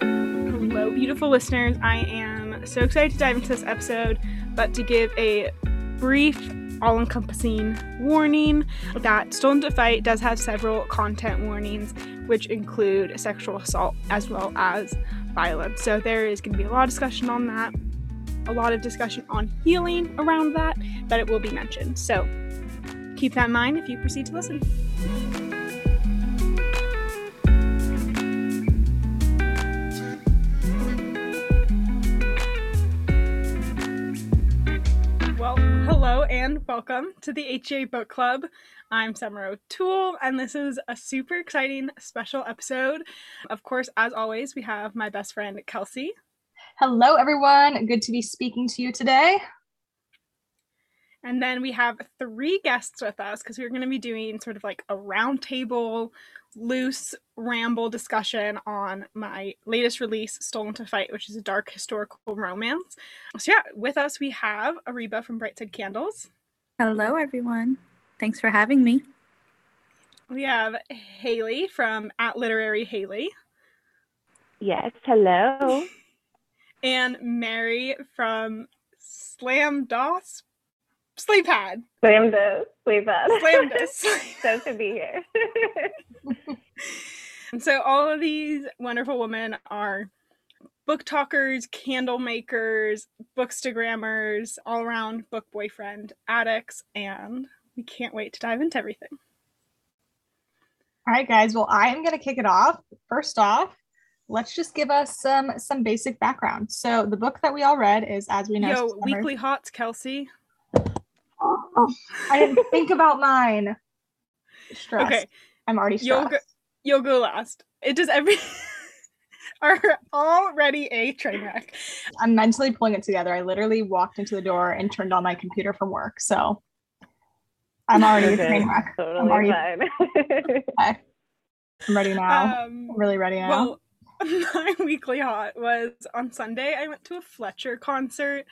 Hello, beautiful listeners. I am so excited to dive into this episode, but to give a brief, all encompassing warning that Stolen to Fight does have several content warnings, which include sexual assault as well as violence. So there is going to be a lot of discussion on that, a lot of discussion on healing around that, but it will be mentioned. So keep that in mind if you proceed to listen. And welcome to the HEA Book Club. I'm Summer O'Toole, and this is a super exciting special episode. Of course, as always, we have my best friend Kelsey. Hello, everyone. Good to be speaking to you today. And then we have three guests with us because we're going to be doing sort of like a roundtable, loose ramble discussion on my latest release, Stolen to Fight, which is a dark historical romance. So, yeah, with us we have Ariba from Brightside Candles. Hello, everyone. Thanks for having me. We have Haylee from At Literary Haylee. Yes, hello. and Mary from Slam DOS Sleep Pad. Slam DOS Sleep Pad. Slam DOS. so to be here. and so all of these wonderful women are book talkers, candle makers, bookstagrammers, all around book boyfriend addicts, and we can't wait to dive into everything. All right, guys. Well, I am going to kick it off. First off, let's just give us some some basic background. So the book that we all read is, as we know, Yo, Weekly Hots, Kelsey. Oh, I didn't think about mine. Stress. Okay, I'm already you'll stressed. go, you'll go last. It does every are already a train wreck. I'm mentally pulling it together. I literally walked into the door and turned on my computer from work. So I'm already a Okay, train wreck. I'm already fine. I'm ready now. Um, I'm really ready now. Well, my weekly hot was on Sunday. I went to a Fletcher concert,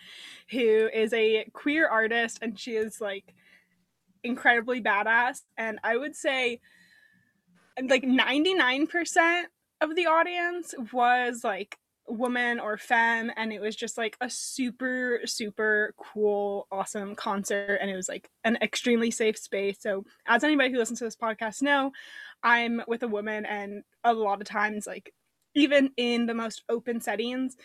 who is a queer artist, and she is like incredibly badass. And I would say, like, 99% of the audience was like woman or femme, and it was just like a super, super cool, awesome concert. And it was like an extremely safe space. So, as anybody who listens to this podcast know, I'm with a woman, and a lot of times, like, even in the most open settings,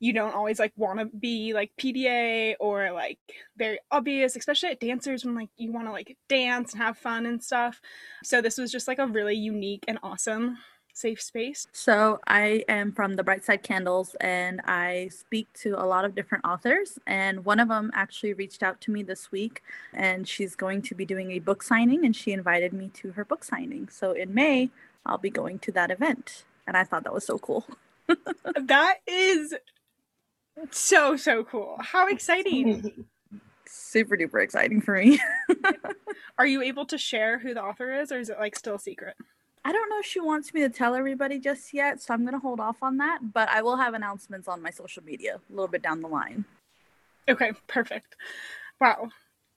you don't always like want to be like PDA or like very obvious, especially at dancers when like you want to like dance and have fun and stuff. So this was just like a really unique and awesome safe space. So, I am from the Bright Side Candles and I speak to a lot of different authors. And one of them actually reached out to me this week and she's going to be doing a book signing and she invited me to her book signing. So, in May, I'll be going to that event. And I thought that was so cool. That is so so cool. How exciting. Super duper exciting for me. Are you able to share who the author is or is it like still a secret? I don't know if she wants me to tell everybody just yet, so I'm going to hold off on that. But I will have announcements on my social media a little bit down the line. Okay, perfect. Wow.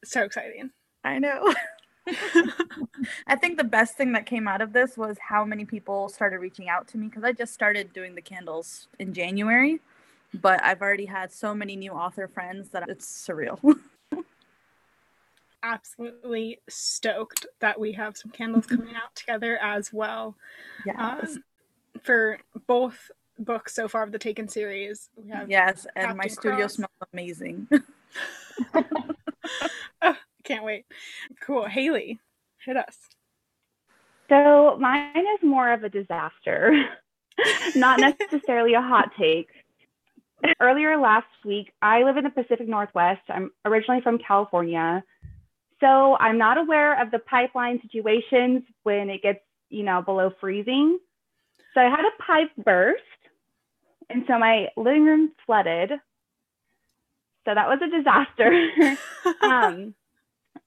So exciting. I know. I think the best thing that came out of this was how many people started reaching out to me because I just started doing the candles in January, but I've already had so many new author friends that it's surreal. absolutely stoked that we have some candles coming out together as well. yes. Um, for both books so far of the Taken series, we have yes, and my Captain studio Cross. smells amazing. Can't wait. Cool, Haylee, hit us. so mine is more of a disaster, not necessarily a hot take. Earlier last week, I live in the Pacific Northwest. I'm originally from California. So I'm not aware of the pipeline situations when it gets, you know, below freezing. So I had a pipe burst. And so my living room flooded. So that was a disaster. um,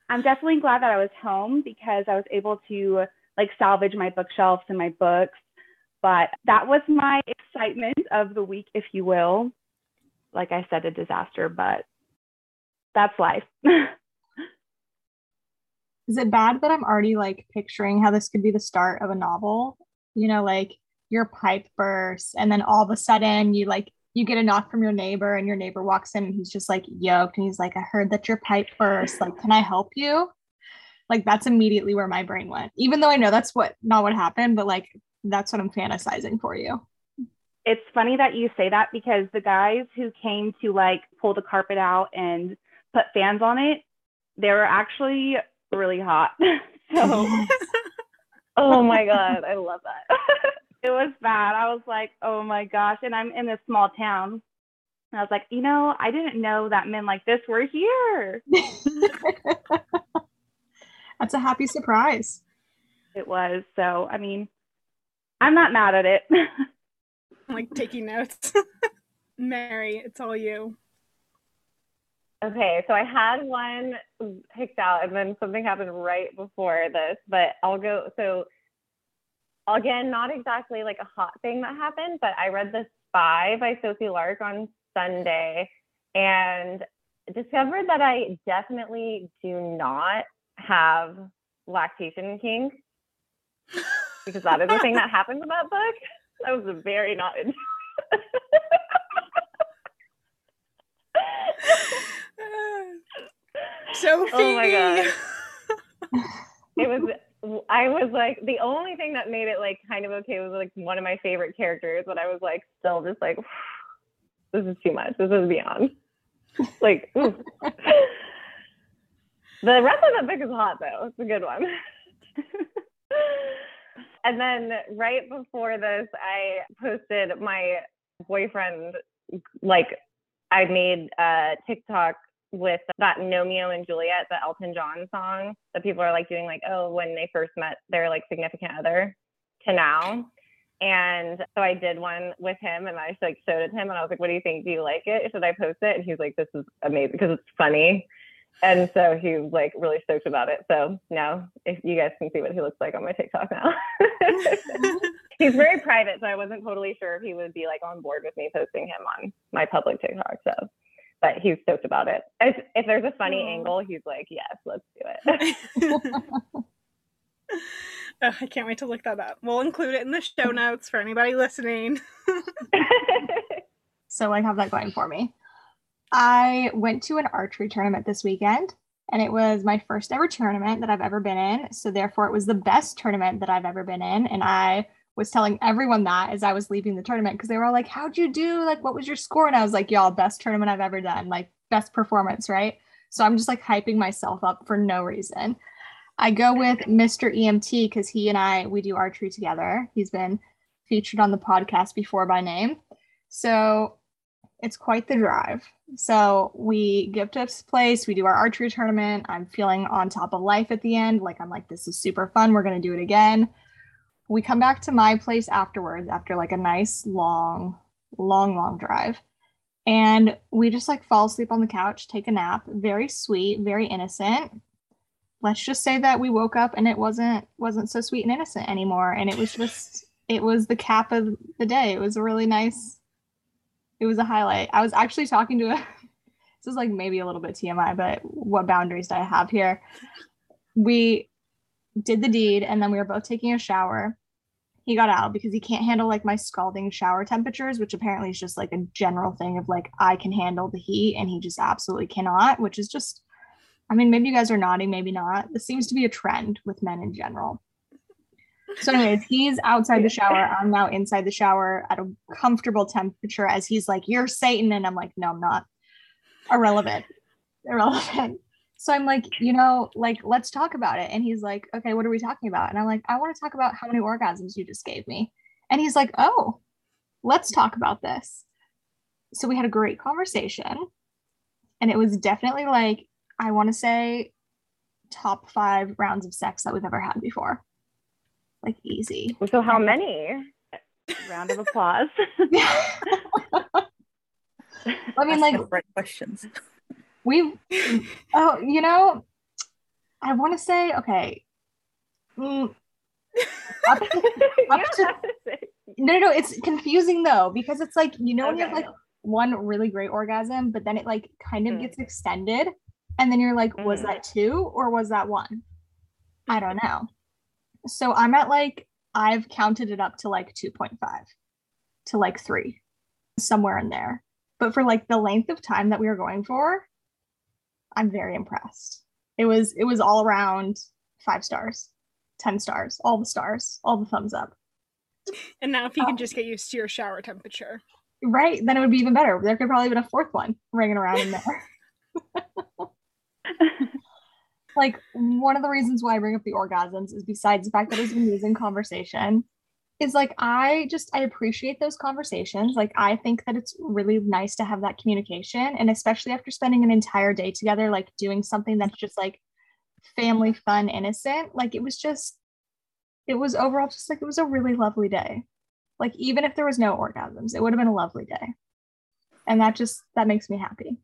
I'm definitely glad that I was home because I was able to like salvage my bookshelves and my books. But that was my excitement of the week, if you will. Like I said, a disaster, but that's life. Is it bad that I'm already like picturing how this could be the start of a novel? you know, like your pipe bursts and then all of a sudden you like you get a knock from your neighbor and your neighbor walks in and he's just like yoked and he's like, I heard that your pipe burst. Like, can I help you? Like that's immediately where my brain went. Even though I know that's what not what happened, but like that's what I'm fantasizing for you. It's funny that you say that because the guys who came to like pull the carpet out and put fans on it, they were actually really hot. so Oh my god, I love that. it was bad. I was like, oh my gosh. And I'm in this small town. And I was like, you know, I didn't know that men like this were here. That's a happy surprise. It was. So, I mean, I'm not mad at it. I'm like taking notes. Mary, it's all you. Okay, so I had one picked out and then something happened right before this, but I'll go. So, again, not exactly like a hot thing that happened, but I read The Spy by Sophie Lark on Sunday and discovered that I definitely do not have lactation kink because that is the thing that happens in that book. I was very not into Sophie. Oh my god. it was I was like the only thing that made it like kind of okay was like one of my favorite characters, but I was like still just like this is too much. This is beyond. Like the rest of the book is hot though. It's a good one. and then right before this, I posted my boyfriend like I made a TikTok with that Romeo and Juliet, the Elton John song that people are like doing like, oh, when they first met their like significant other to now. And so I did one with him and I like showed it to him and I was like, what do you think? Do you like it? Should I post it? And he's like, this is amazing because it's funny. And so he was like really stoked about it. So now if you guys can see what he looks like on my TikTok now. he's very private, so I wasn't totally sure if he would be like on board with me posting him on my public TikTok. So but he's stoked about it. If, if there's a funny Aww. angle, he's like, yes, let's do it. Oh, I can't wait to look that up. We'll include it in the show notes for anybody listening. So I have that going for me. I went to an archery tournament this weekend and it was my first ever tournament that I've ever been in. So therefore it was the best tournament that I've ever been in. And I was telling everyone that as I was leaving the tournament because they were all like, How'd you do? Like, what was your score? And I was like, Y'all, best tournament I've ever done, like, best performance, right? So I'm just like hyping myself up for no reason. I go with Mr. EMT because he and I, we do archery together. He's been featured on the podcast before by name. So it's quite the drive. So we get to this place, we do our archery tournament. I'm feeling on top of life at the end. Like, I'm like, this is super fun. We're going to do it again we come back to my place afterwards after like a nice long long long drive. And we just like fall asleep on the couch take a nap very sweet very innocent. Let's just say that we woke up and it wasn't wasn't so sweet and innocent anymore. And it was just it was the cap of the day. It was a really nice it was a highlight. I was actually talking to a this is like maybe a little bit tmi but what boundaries do i have here? We did the deed and then we were both taking a shower. He got out because he can't handle like my scalding shower temperatures which apparently is just like a general thing of like i can handle the heat and he just absolutely cannot which is just i mean maybe you guys are nodding maybe not. This seems to be a trend with men in general. So anyways he's outside the shower. I'm now inside the shower at a comfortable temperature as he's like you're satan and i'm like no i'm not. Irrelevant. Irrelevant so I'm like, you know, like, let's talk about it. And he's like, okay, what are we talking about? And I'm like, I want to talk about how many orgasms you just gave me. And he's like, oh, let's talk about this. So we had a great conversation. And it was definitely like, I want to say top five rounds of sex that we've ever had before. Like, easy. so how many? Round of applause. I mean, like, the right questions. We've oh you know i want to say okay Mm, up, up to- have to say. no no no it's confusing though because it's like you know when you have like one really great orgasm but then it like kind of Mm. gets extended and then you're like was Mm. that two or was that one i don't know so i'm at like I've counted it up to like 2.5 to like three, somewhere in there. But for like the length of time that we were going for, I'm very impressed. It was it was all around five stars, 10 stars, all the stars, all the thumbs up. And now if you Oh. can just get used to your shower temperature. Right. Then it would be even better. There could probably have been a fourth one ringing around in there. like one of the reasons why I bring up the orgasms is besides the fact that it's an amusing conversation, is like I just I appreciate those conversations. Like I think that it's really nice to have that communication. And especially after spending an entire day together, like doing something that's just like family fun, innocent. Like it was just it was overall just like it was a really lovely day. Like even if there was no orgasms, it would have been a lovely day. And that just that makes me happy.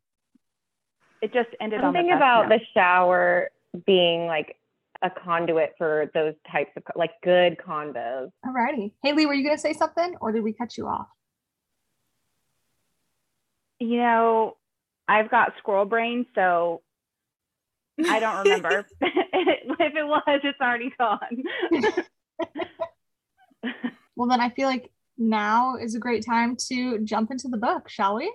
it just ended on the Something about note. the shower being like a conduit for those types of like good convos. Alrighty. Haylee, were you gonna say something or did we cut you off? You know, I've got squirrel brain, so I don't remember. if it was, it's already gone. Well then I feel like now is a great time to jump into the book, shall we?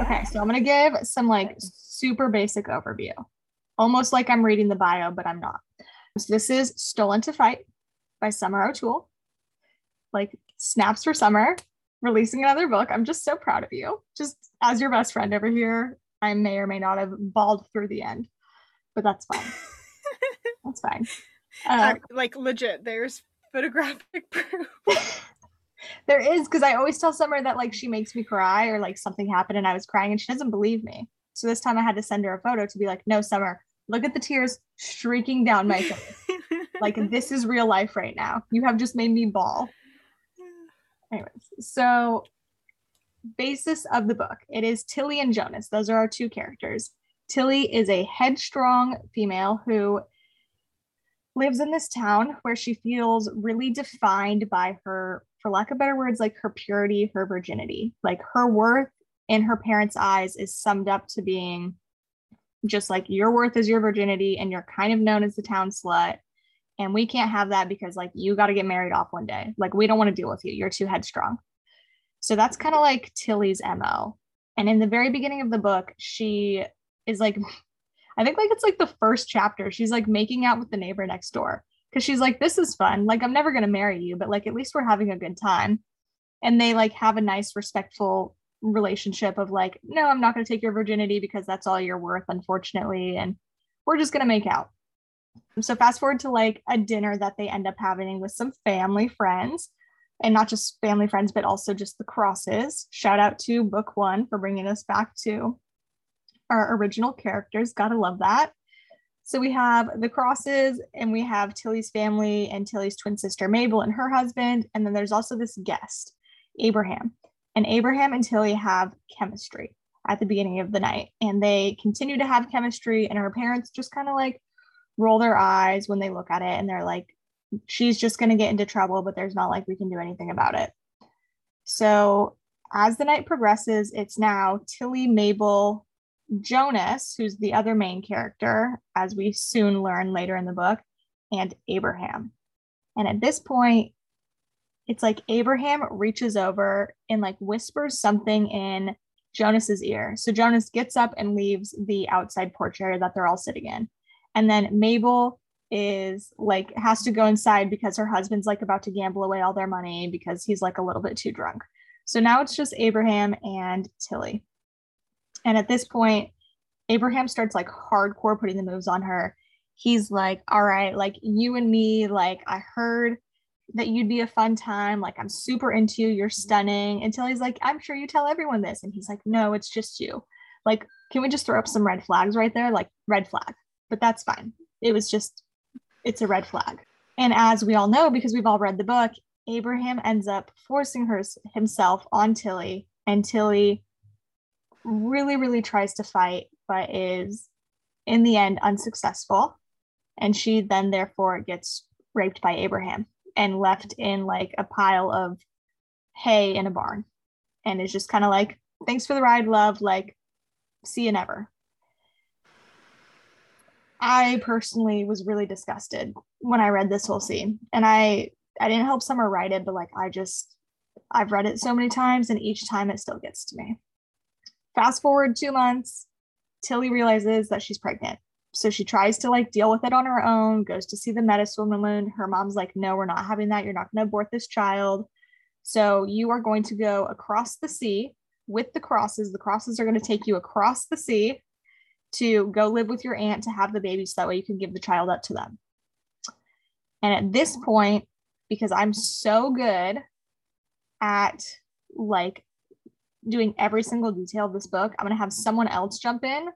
Okay, so I'm gonna give some like super basic overview. Almost like I'm reading the bio, but I'm not. So this is Stolen to Fight by Summer O'Toole. Like snaps for summer, releasing another book. I'm just so proud of you. Just as your best friend over here, I may or may not have bawled through the end, but that's fine. That's fine. Uh, like legit, there's photographic proof. there is because I always tell Summer that like she makes me cry or like something happened and I was crying and she doesn't believe me. So this time I had to send her a photo to be like, no, Summer, look at the tears streaking down my face. like this is real life right now. You have just made me ball. Anyways, so basis of the book it is Tillie and Jonas. Those are our two characters. Tillie is a headstrong female who lives in this town where she feels really defined by her, for lack of better words, like her purity, her virginity. Like her worth in her parents' eyes is summed up to being just like your worth is your virginity and you're kind of known as the town slut. And we can't have that because like you got to get married off one day. Like we don't want to deal with you. You're too headstrong. So that's kind of like tillie's mo and in the very beginning of the book she is like i think like it's like the first chapter she's like making out with the neighbor next door. Because she's like this is fun. Like i'm never going to marry you but like at least we're having a good time. And they like have a nice respectful relationship of like no i'm not going to take your virginity because that's all you're worth unfortunately and we're just going to make out. So fast forward to like a dinner that they end up having with some family friends and not just family friends but also just the crosses. Shout out to book one for bringing us back to our original characters. Gotta love that. So we have the crosses and we have tillie's family and tillie's twin sister mabel and her husband and then there's also this guest abraham and abraham and tillie have chemistry at the beginning of the night. And they continue to have chemistry and her parents just kind of like roll their eyes when they look at it and they're like she's just going to get into trouble but there's not like we can do anything about it. So as the night progresses it's now tillie mabel jonas who's the other main character as we soon learn later in the book and abraham. And at this point it's like abraham reaches over and like whispers something in jonas's ear so jonas gets up and leaves the outside porch area that they're all sitting in and then Mabel is like has to go inside because her husband's like about to gamble away all their money because he's like a little bit too drunk. So now it's just Abraham and Tillie. And at this point, Abraham starts like hardcore putting the moves on her. He's like, All right, like you and me, like I heard that you'd be a fun time. Like I'm super into you. You're stunning. Until he's like, I'm sure you tell everyone this. And he's like, No, it's just you. Like, can we just throw up some red flags right there? Like, red flag but that's fine. It was just, it's a red flag. And as we all know, because we've all read the book, Abraham ends up forcing her, himself on Tillie, and Tillie really, really tries to fight, but is in the end unsuccessful. And she then, therefore, gets raped by Abraham and left in like a pile of hay in a barn. And is just kind of like, thanks for the ride, love. Like, see you never. I personally was really disgusted when I read this whole scene. And I I didn't help Summer write it, but like I just I've read it so many times and each time it still gets to me. Fast forward two months, Tillie realizes that she's pregnant. So she tries to like deal with it on her own, goes to see the medicine woman. Her mom's like, no, we're not having that. You're not going to abort this child. So you are going to go across the sea with the crosses. The crosses are going to take you across the sea to go live with your aunt to have the baby so that way you can give the child up to them. And at this point, because I'm so good at like doing every single detail of this book, I'm going to have someone else jump in.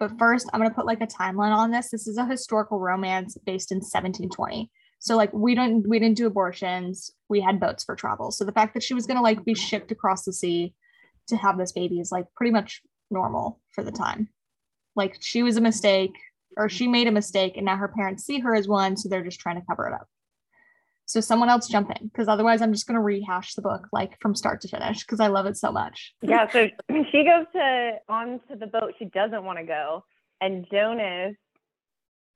But first, I'm going to put like a timeline on this. This is a historical romance based in 1720. So like we don't we didn't do abortions. We had boats for travel. So the fact that she was going to like be shipped across the sea to have this baby is like pretty much normal for the time like she was a mistake or she made a mistake and now her parents see her as one so they're just trying to cover it up so someone else jump in because otherwise i'm just going to rehash the book like from start to finish because i love it so much yeah so she goes to onto the boat she doesn't want to go and jonas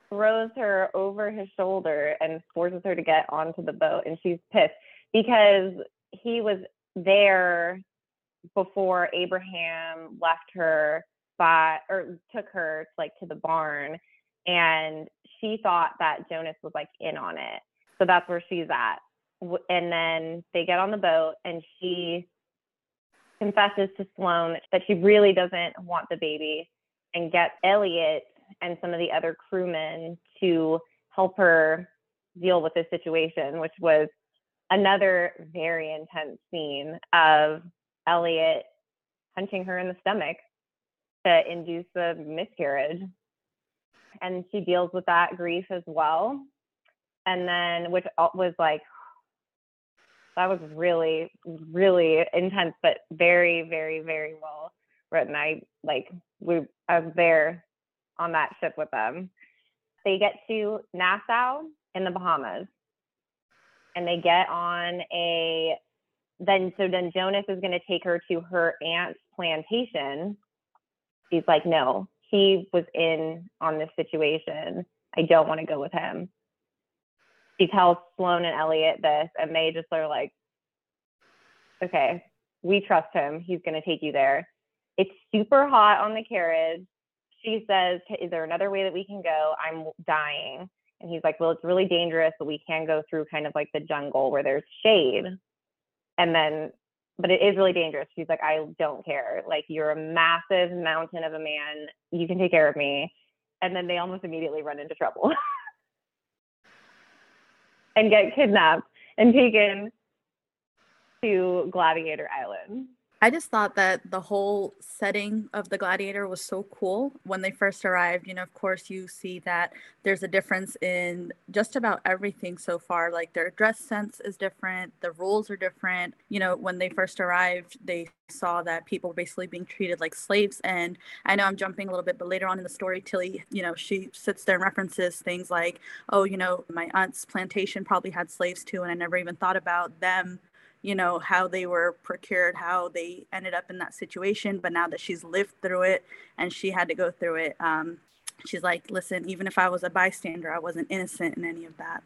throws her over his shoulder and forces her to get onto the boat and she's pissed because he was there before abraham left her by or took her like to the barn and she thought that Jonas was like in on it. So that's where she's at. And then they get on the boat and she confesses to Sloane that she really doesn't want the baby and gets Elliot and some of the other crewmen to help her deal with this situation, which was another very intense scene of Elliot punching her in the stomach to induce a miscarriage. And she deals with that grief as well. And then, which uh, was like, that was really, really intense, but very, very, very well written. I like, we, I was there on that ship with them. They get to Nassau in the Bahamas and they get on a then so then Jonas is going to take her to her aunt's plantation she's like, no, he was in on this situation. I don't want to go with him. She tells Sloane and Elliot this, and they just are like, okay, we trust him. He's going to take you there. It's super hot on the carriage. She says, is there another way that we can go? I'm dying. And he's like, well, it's really dangerous, but we can go through kind of like the jungle where there's shade. And then but it is really dangerous. She's like, I don't care. Like, you're a massive mountain of a man. You can take care of me. And then they almost immediately run into trouble and get kidnapped and taken to Gladiator Island. I just thought that the whole setting of the gladiator was so cool when they first arrived. You know, of course, you see that there's a difference in just about everything so far. Like their dress sense is different, the rules are different. You know, when they first arrived, they saw that people were basically being treated like slaves. And I know I'm jumping a little bit, but later on in the story, Tillie, you know, she sits there and references things like, oh, you know, my aunt's plantation probably had slaves too, and I never even thought about them you know how they were procured how they ended up in that situation but now that she's lived through it and she had to go through it um, she's like listen even if i was a bystander i wasn't innocent in any of that.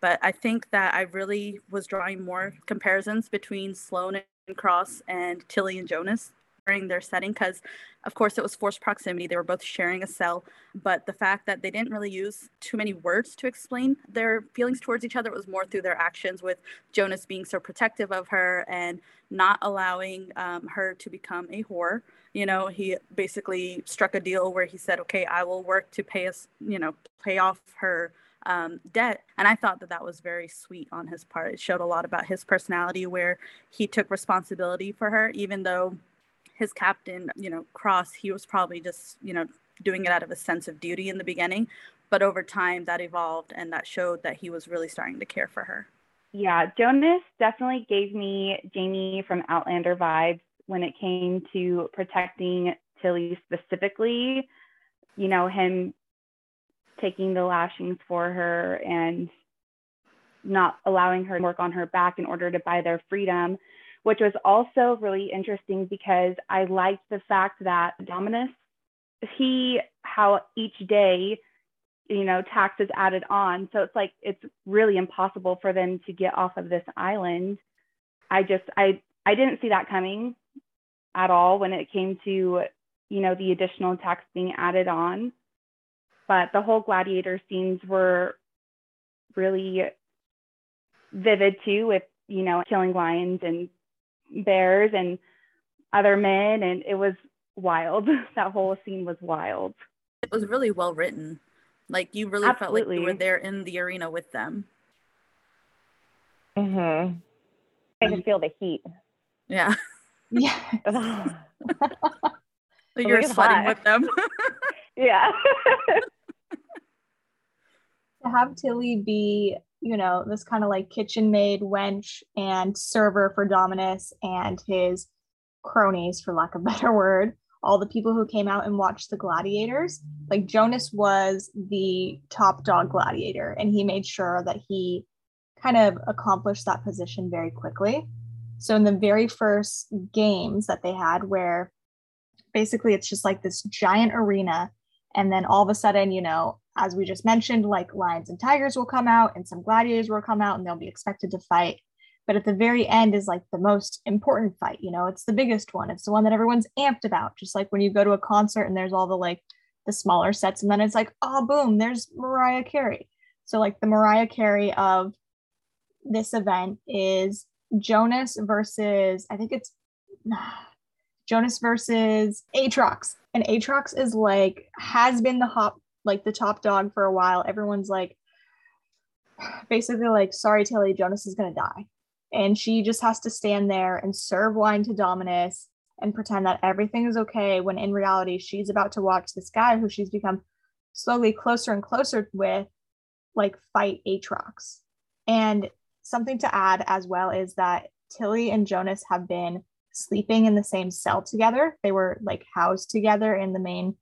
But i think that i really was drawing more comparisons between sloane and cross and tillie and jonas during their setting because of course it was forced proximity they were both sharing a cell but the fact that they didn't really use too many words to explain their feelings towards each other it was more through their actions with jonas being so protective of her and not allowing um, her to become a whore you know he basically struck a deal where he said okay i will work to pay us you know pay off her um, debt. And I thought that that was very sweet on his part. It showed a lot about his personality where he took responsibility for her, even though his captain, you know, Cross, he was probably just, you know, doing it out of a sense of duty in the beginning. But over time, that evolved and that showed that he was really starting to care for her. Yeah, Jonas definitely gave me Jamie from Outlander vibes when it came to protecting Tillie specifically. You know, him taking the lashings for her and not allowing her to work on her back in order to buy their freedom which was also really interesting because I liked the fact that Dominus, he, how each day you know, taxes added on. So it's like it's really impossible for them to get off of this island. I just I I didn't see that coming at all when it came to, you know, the additional tax being added on. But the whole gladiator scenes were really vivid too with, you know, killing lions and bears and other men and it was wild. that whole scene was wild. It was really well written. Like you really Absolutely. felt like you were there in the arena with them. mm-hmm I could feel the heat. Yeah. Yeah. so You're sweating with them. yeah. to have Tillie be, you know, this kind of like kitchen maid wench and server for Dominus and his cronies, for lack of a better word, all the people who came out and watched the gladiators. Like Jonas was the top dog gladiator, and he made sure that he kind of accomplished that position very quickly. So, in the very first games that they had, where basically it's just like this giant arena, and then all of a sudden, you know, as we just mentioned, like lions and tigers will come out, and some gladiators will come out, and they'll be expected to fight. But at the very end is like the most important fight you know it's the biggest one. It's the one that everyone's amped about. Just like when you go to a concert and there's all the like the smaller sets and then it's like oh boom there's mariah carey. So like the mariah carey of this event is jonas versus i think it's jonas versus Atrox and Atrox is like has been the hop like the top dog for a while everyone's like basically like sorry tillie jonas is to die and she just has to stand there and serve wine to Dominus and pretend that everything is okay when in reality she's about to watch this guy who she's become slowly closer and closer with like fight Atrox. And something to add as well is that Tillie and Jonas have been sleeping in the same cell together. They were like housed together in the main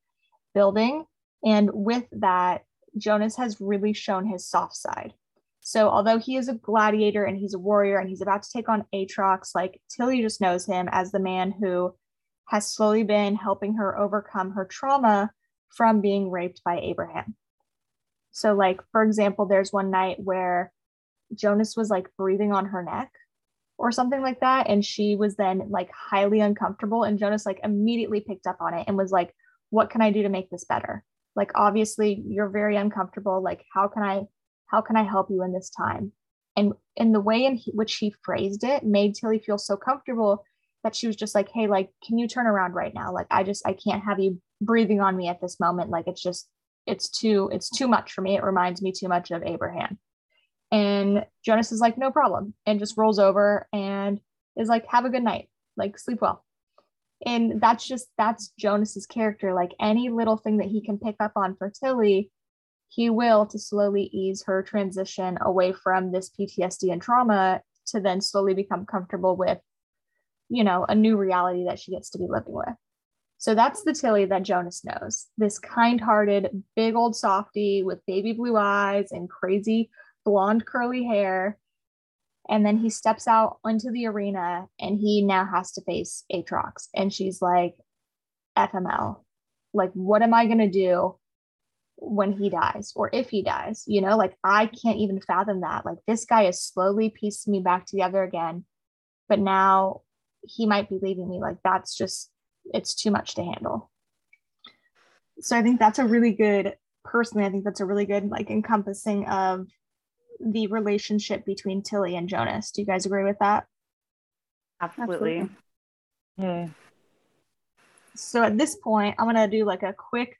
building. And with that, Jonas has really shown his soft side. So although he is a gladiator and he's a warrior and he's about to take on Atrox, like Tillie just knows him as the man who has slowly been helping her overcome her trauma from being raped by Abraham. So like for example, there's one night where Jonas was like breathing on her neck or something like that and she was then like highly uncomfortable and Jonas like immediately picked up on it and was like what can I do to make this better? Like obviously you're very uncomfortable like how can I how can I help you in this time? And in the way in which he phrased it made Tillie feel so comfortable that she was just like, hey, like, can you turn around right now? Like, I just, I can't have you breathing on me at this moment. Like, it's just, it's too, it's too much for me. It reminds me too much of Abraham. And Jonas is like, no problem. And just rolls over and is like, have a good night. Like, sleep well. And that's just, that's Jonas's character. Like, any little thing that he can pick up on for Tillie he will to slowly ease her transition away from this PTSD and trauma to then slowly become comfortable with, you know, a new reality that she gets to be living with. So that's the Tillie that Jonas knows this kind hearted, big old softy with baby blue eyes and crazy blonde curly hair. And then he steps out into the arena and he now has to face Atrox. And she's like, FML, like, what am I going to do when he dies or if he dies? You know like i can't even fathom that. Like this guy is slowly piecing me back together again but now he might be leaving me. Like that's just it's too much to handle. So i think that's a really good personally i think that's a really good like encompassing of the relationship between tillie and jonas do you guys agree with that absolutely, absolutely. So at this point i'm going to do like a quick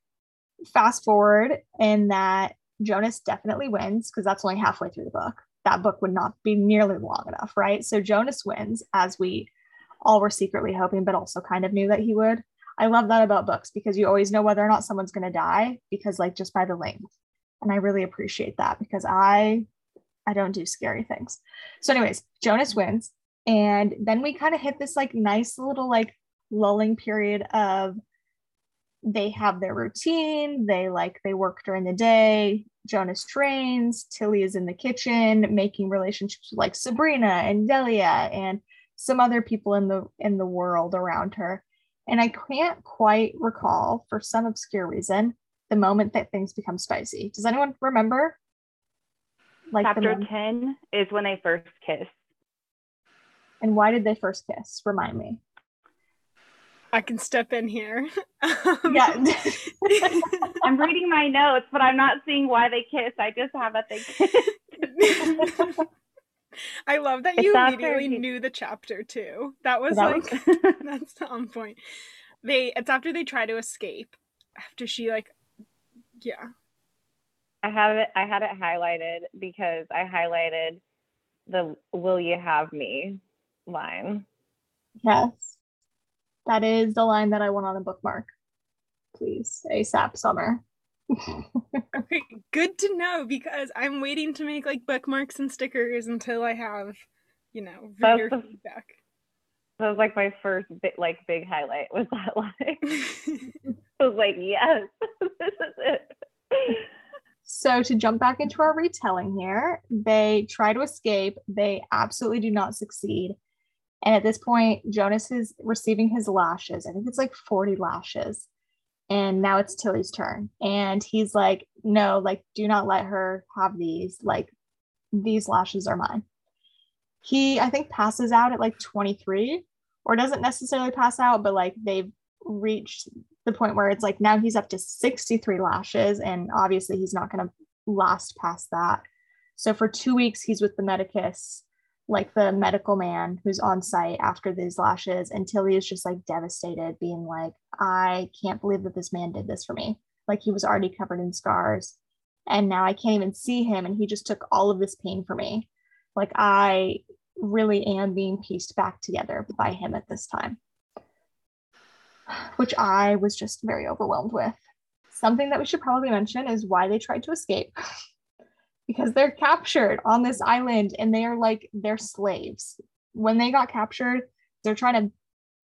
fast forward in that Jonas definitely wins because that's only halfway through the book. That book would not be nearly long enough, right? So Jonas wins as we all were secretly hoping, but also kind of knew that he would. I love that about books because you always know whether or not someone's going to die because, like, just by the length. And I really appreciate that because I I don't do scary things. So, anyways, Jonas wins. And then we kind of hit this like nice little like lulling period of they have their routine they like they work during the day jonas trains tillie is in the kitchen making relationships with like sabrina and delia and some other people in the in the world around her and i can't quite recall for some obscure reason the moment that things become spicy. Does anyone remember? Like chapter ten is when they first kiss. And why did they first kiss? Remind me. I can step in here. Um, yeah. I'm reading my notes, but I'm not seeing why they kiss. I just have that they kiss. I love that you immediately he... knew the chapter too. That was that like was... that's on point. They it's after they try to escape. After she like yeah. I have it I had it highlighted because I highlighted the will you have me line. Yes. That is the line that I want on a bookmark. Please, ASAP summer. okay, good to know because I'm waiting to make like bookmarks and stickers until I have, you know, reader the, feedback. That was like my first bit, like big highlight was that line. I was like, yes, this is it. So to jump back into our retelling here, they try to escape. They absolutely do not succeed. And at this point, Jonas is receiving his lashes. I think it's like 40 lashes. And now it's Tillie's turn. And he's like, no, like, do not let her have these. Like, these lashes are mine. He, I think, passes out at like 23, or doesn't necessarily pass out, but like they've reached the point where it's like now he's up to 63 lashes. And obviously, he's not going to last past that. So for two weeks, he's with the Medicus like the medical man who's on site after these lashes and Tillie is just like devastated, being like, I can't believe that this man did this for me. Like he was already covered in scars and now I can't even see him and he just took all of this pain for me. Like I really am being pieced back together by him at this time. Which I was just very overwhelmed with. Something that we should probably mention is why they tried to escape. because they're captured on this island and they are like they're slaves. When they got captured, they're trying to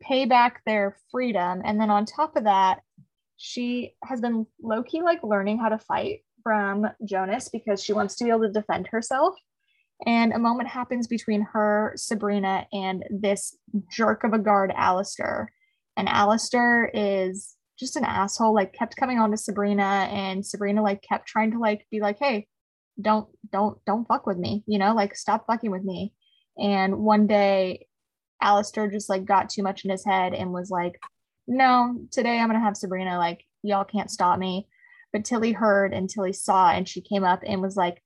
pay back their freedom. And then on top of that, she has been low key like learning how to fight from Jonas because she wants to be able to defend herself. And a moment happens between her, Sabrina, and this jerk of a guard, Alistair. And Alistair is just an asshole, like kept coming on to Sabrina, and Sabrina like kept trying to like be like, hey, don't don't don't fuck with me you know like stop fucking with me. And one day Alistair just like got too much in his head and was like no today i'm gonna have sabrina like y'all can't stop me. But tillie heard and tillie saw and she came up and was like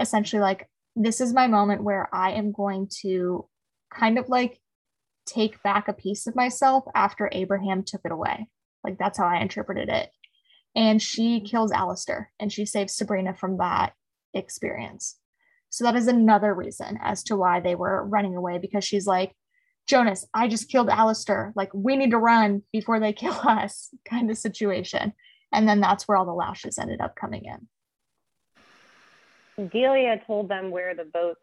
essentially like this is my moment where i am going to kind of like take back a piece of myself after abraham took it away like that's how i interpreted it and she mm-hmm. kills Alistair and she saves Sabrina from that experience. So that is another reason as to why they were running away because she's like, Jonas, I just killed Alistair. Like, we need to run before they kill us, kind of situation. And then that's where all the lashes ended up coming in. Delia told them where the boats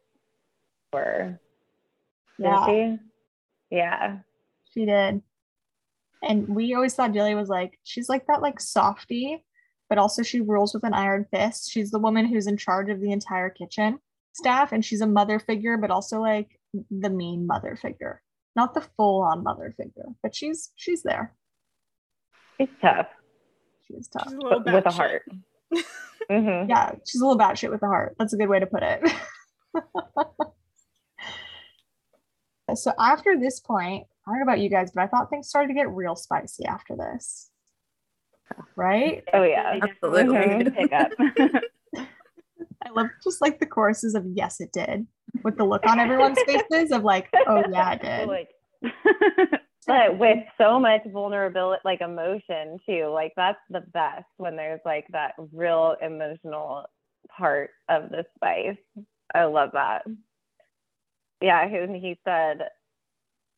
were. Yeah. She? Yeah. She did. And we always thought Delia was like, she's like that, like softy but also she rules with an iron fist. She's the woman who's in charge of the entire kitchen staff, and she's a mother figure, but also like the mean mother figure, not the full on mother figure, but she's she's there. It's tough. She is tough, a with a heart. mm-hmm. Yeah, she's a little batshit with a heart. That's a good way to put it. so after this point, I don't know about you guys, but I thought things started to get real spicy after this right? Oh yeah, absolutely. Pick up. I love just like the choruses of "Yes, it did," with the look on everyone's faces of like, "Oh yeah, it did." Like, but with so much vulnerability, like emotion too. Like that's the best when there's like that real emotional part of the spice. I love that. Yeah, and he said,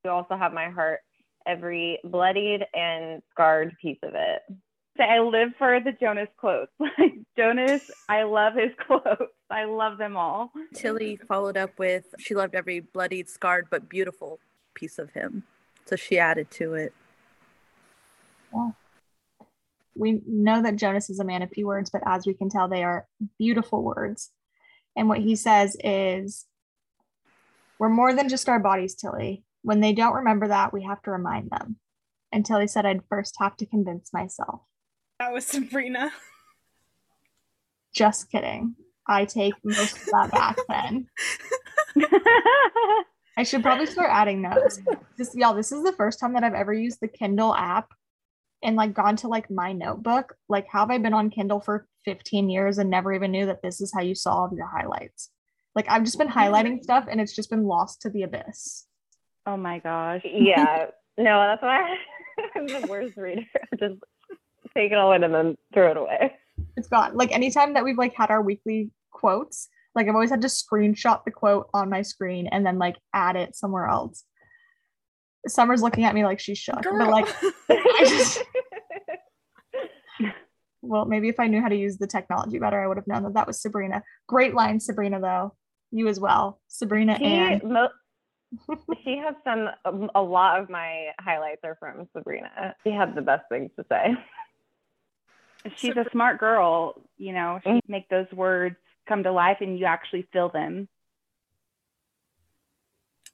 "You also have my heart, every bloodied and scarred piece of it." say I live for the Jonas quotes. Like Jonas, I love his quotes. I love them all. Tillie followed up with she loved every bloodied, scarred but beautiful piece of him. So she added to it. Yeah. We know that Jonas is a man of few words, but as we can tell, they are beautiful words. And what he says is, We're more than just our bodies, Tillie. When they don't remember that, we have to remind them. And Tillie said, I'd first have to convince myself. That was Sabrina. Just kidding. I take most of that back then. I should probably start adding those. This y'all, this is the first time that I've ever used the Kindle app and like gone to like my notebook. Like, how have I been on Kindle for 15 years and never even knew that this is how you solve your highlights? Like, I've just been mm-hmm. highlighting stuff and it's just been lost to the abyss. Oh my gosh. Yeah. no, that's why I'm the worst reader. Just take it all in and then throw it away. It's gone. Like anytime that we've like had our weekly quotes, like I've always had to screenshot the quote on my screen and then like add it somewhere else. Summer's looking at me like she's shook, Girl. but like I just well, maybe if I knew how to use the technology better, I would have known that that was Sabrina. Great line, Sabrina, though. You as well, Sabrina she, and mo- she has some um, a lot of my highlights are from Sabrina. She had the best things to say. She's a smart girl, you know, she make those words come to life and you actually feel them.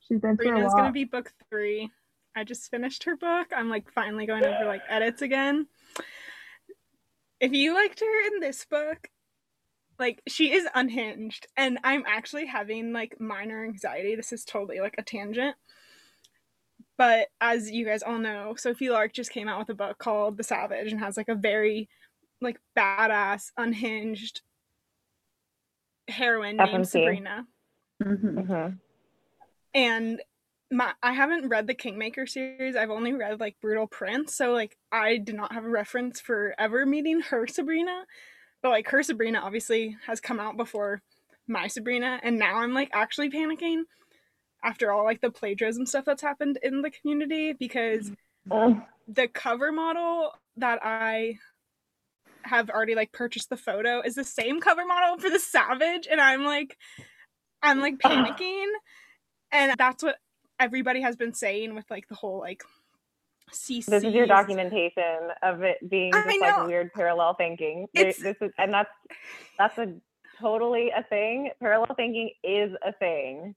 she's been through a Sabrina's gonna be book three. I just finished her book. I'm like finally going over like edits again. If you liked her in this book, like she is unhinged, and I'm actually having like minor anxiety. This is totally like a tangent. But as you guys all know, Sophie Lark just came out with a book called The Savage and has like a very like badass, unhinged heroine named FMC. Sabrina Mhm. hmm and my I haven't read the Kingmaker series. I've only read like Brutal Prince, so like I did not have a reference for ever meeting her Sabrina. But like her Sabrina obviously has come out before my Sabrina, and now I'm like actually panicking after all like the plagiarism stuff that's happened in the community because mm-hmm. the cover model that I have already like purchased the photo is the same cover model for the Savage, and I'm like, I'm like panicking, and that's what everybody has been saying with like the whole like This is your documentation of it being just like weird parallel thinking. It's- This is, and that's that's a totally a thing. Parallel thinking is a thing.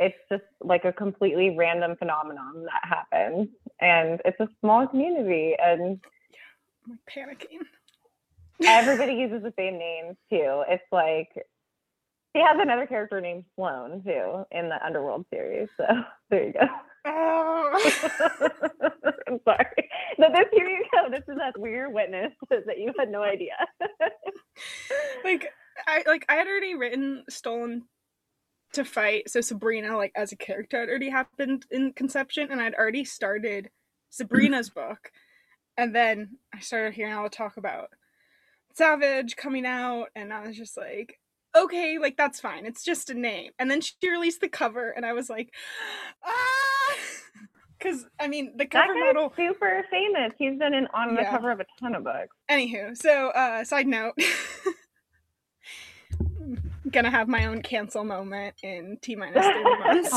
It's just like a completely random phenomenon that happens, and it's a small community, and I'm like panicking. everybody uses the same names too. It's like she has another character named Sloan too in the Underworld series. So there you go. I'm sorry. No, this here you go. This is that weird witness that you had no idea. like I like I had already written stolen to fight. So Sabrina, like as a character, had already happened in conception, and I'd already started Sabrina's book, and then I started hearing all the talk about Savage coming out, and I was just like, okay, like that's fine. It's just a name. And then she released the cover, and I was like, ah, because I mean the cover guy's model. super famous. He's been in, on the Yeah. cover of a ton of books. Anywho, so uh side note. Gonna have my own cancel moment in T minus 30 months.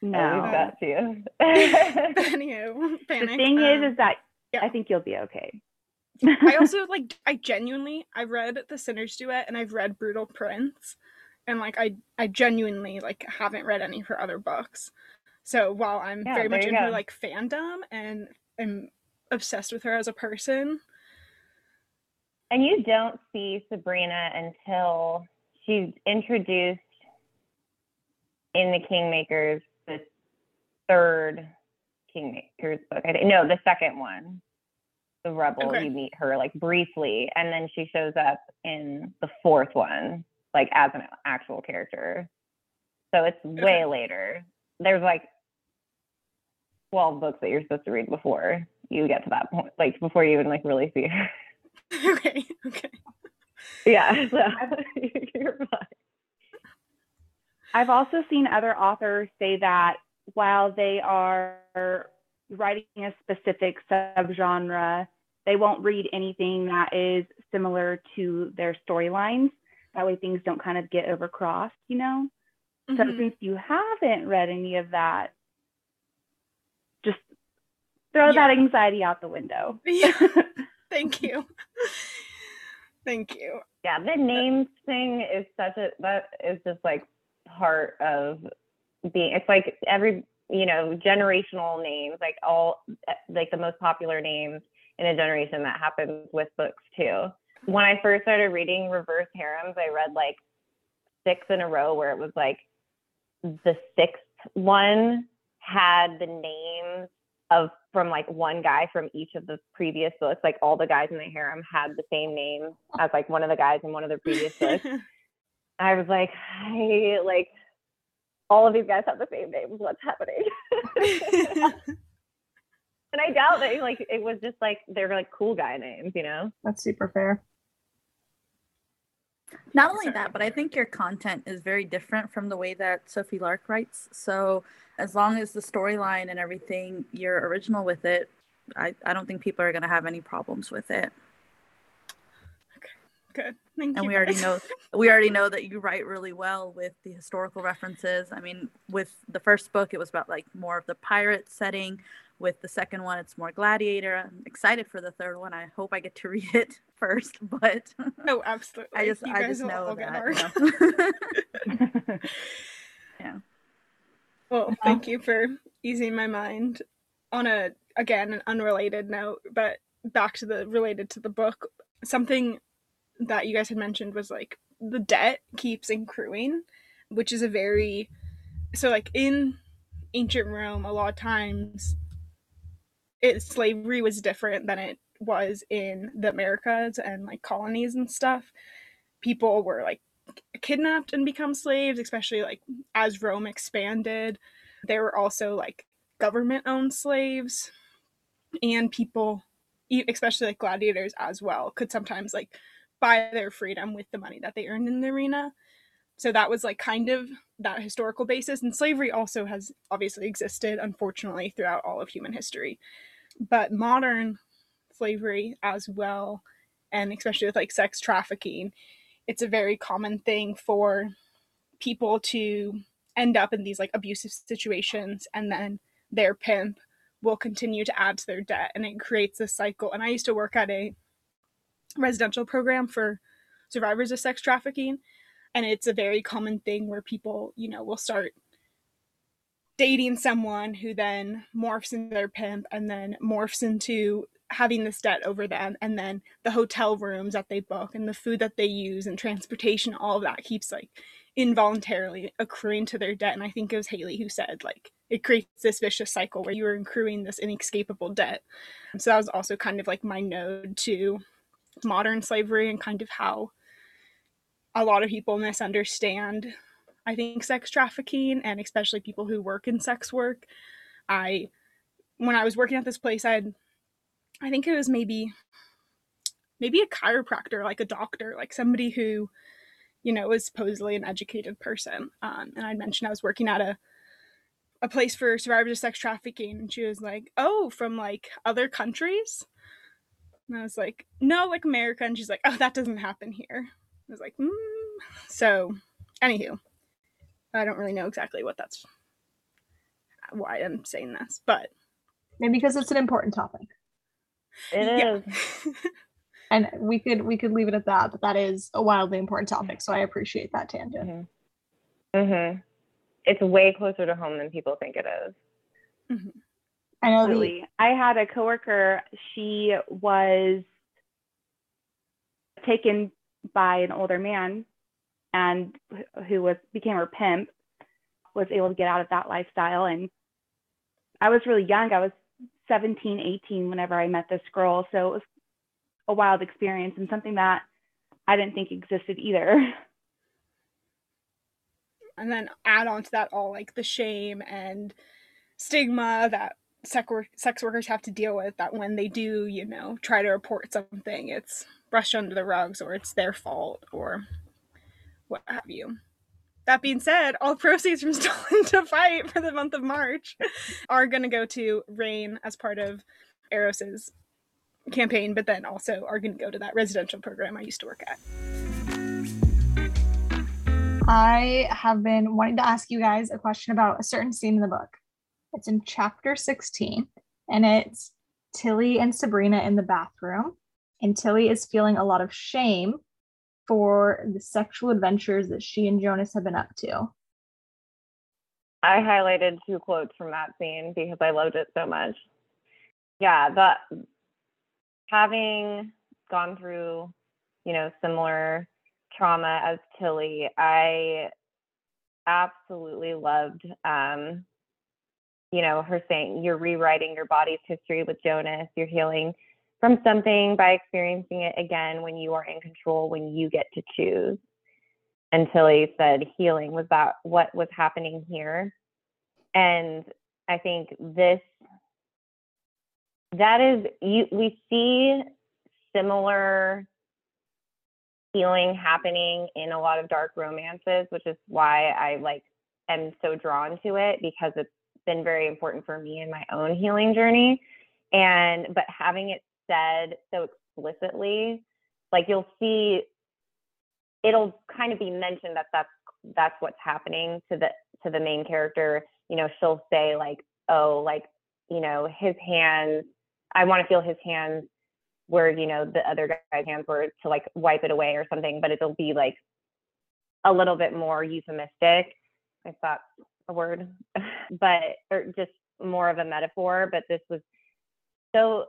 No. leave that to you. Anywho, The thing um, is, is that yeah. I think you'll be okay. I also like I genuinely I read The Sinner's Duet and I've read Brutal Prince and like I I genuinely like haven't read any of her other books. So while I'm Yeah, very much in her like fandom and am obsessed with her as a person, and you don't see Sabrina until she's introduced in the Kingmakers, the third Kingmakers book. I think, no, the second one, the Rebel. Okay. You meet her like briefly, and then she shows up in the fourth one, like as an actual character. So it's way later. There's like 12 books that you're supposed to read before you get to that point, like before you even like really see her. okay, okay. Yeah, so you're fine. I've also seen other authors say that while they are writing a specific subgenre, they won't read anything that is similar to their storylines. That way things don't kind of get overcrossed, you know? So Mhm. since you haven't read any of that, just throw that anxiety out the window. Yeah. Thank you. Thank you. Yeah, the names thing is such a that is just like part of being. It's like every you know generational names, like all like the most popular names in a generation that happens with books too. When I first started reading reverse harems, I read like six in a row where it was like the sixth one had the names of from like one guy from each of the previous books. Like all the guys in the harem had the same name as like one of the guys in one of the previous books. I was like, I like all of these guys have the same names. What's happening? and I doubt that like it was just like they're like cool guy names, you know? That's super fair. Not only that, but I think your content is very different from the way that Sophie Lark writes. So as long as the storyline and everything, you're original with it, I, I don't think people are going to have any problems with it. Okay, good. Thank and you we already know we already know that you write really well with the historical references. I mean, with the first book, it was about like more of the pirate setting. With the second one, it's more gladiator. I'm excited for the third one. I hope I get to read it first, but Oh, absolutely. I just I just know that. know. yeah. Well, thank you for easing my mind. On a again an unrelated note, but back to the related to the book, something that you guys had mentioned was like the debt keeps accruing, which is a very so like in ancient Rome, a lot of times it slavery was different than it was in the Americas and like colonies and stuff. People were like kidnapped and become slaves, especially like as Rome expanded. There were also like government owned slaves and people especially like gladiators as well could sometimes like buy their freedom with the money that they earned in the arena so that was like kind of that historical basis and slavery also has obviously existed unfortunately throughout all of human history. But modern slavery as well and especially with like sex trafficking it's a very common thing for people to end up in these like abusive situations and then their pimp will continue to add to their debt and it creates this cycle. And i used to work at a residential program for survivors of sex trafficking and it's a very common thing where people you know will start dating someone who then morphs into their pimp and then morphs into having this debt over them. And then the hotel rooms that they book and the food that they use and transportation all of that keeps like involuntarily accruing to their debt. And i think it was Haylee who said like it creates this vicious cycle where you are accruing this inescapable debt. So that was also kind of like my node to modern slavery and kind of how a lot of people misunderstand i think sex trafficking and especially people who work in sex work. I when i was working at this place i had i think it was maybe maybe a chiropractor like a doctor like somebody who you know was supposedly an educated person. Um, and i mentioned i was working at a a place for survivors of sex trafficking and she was like oh from like other countries? And i was like no like america. And she's like oh that doesn't happen here i was like mm. so anywho i don't really know exactly what that's why i'm saying this but Maybe because it's an important topic. It is. yeah. And we could we could leave it at that, but that is a wildly important topic. So I appreciate that tangent. Mhm. It's way closer to home than people think it is. I know the, I had a coworker, she was taken by an older man and who was became her pimp, was able to get out of that lifestyle. And I was really young. I was 17, 18 whenever I met this girl. So it was a wild experience and something that I didn't think existed either. and then add on to that all like the shame and stigma that sex, work- sex workers have to deal with that when they do you know try to report something it's brushed under the rugs or it's their fault or what have you that being said all proceeds from stolen to fight for the month of march are going to go to RAINN as part of eros's campaign but then also are going to go to that residential program i used to work at I have been wanting to ask you guys a question about a certain scene in the book. It's in chapter 16, and it's Tillie and Sabrina in the bathroom. And Tillie is feeling a lot of shame for the sexual adventures that she and Jonas have been up to. I highlighted two quotes from that scene because I loved it so much. Yeah, the having gone through, you know, similar trauma as Tillie, I absolutely loved um, you know, her saying you're rewriting your body's history with Jonas, you're healing from something by experiencing it again when you are in control, when you get to choose. And Tillie said healing was that what was happening here. And I think this that is you we see similar healing happening in a lot of dark romances, which is why I like am so drawn to it because it's been very important for me in my own healing journey. And but having it said so explicitly, like you'll see it'll kind of be mentioned that that's that's what's happening to the to the main character. You know, she'll say like, "Oh, like, you know, his hands, I want to feel his hands where, you know, the other guy's hands were to like wipe it away or something, but it'll be like a little bit more euphemistic. I thought a word, but or just more of a metaphor. But this was so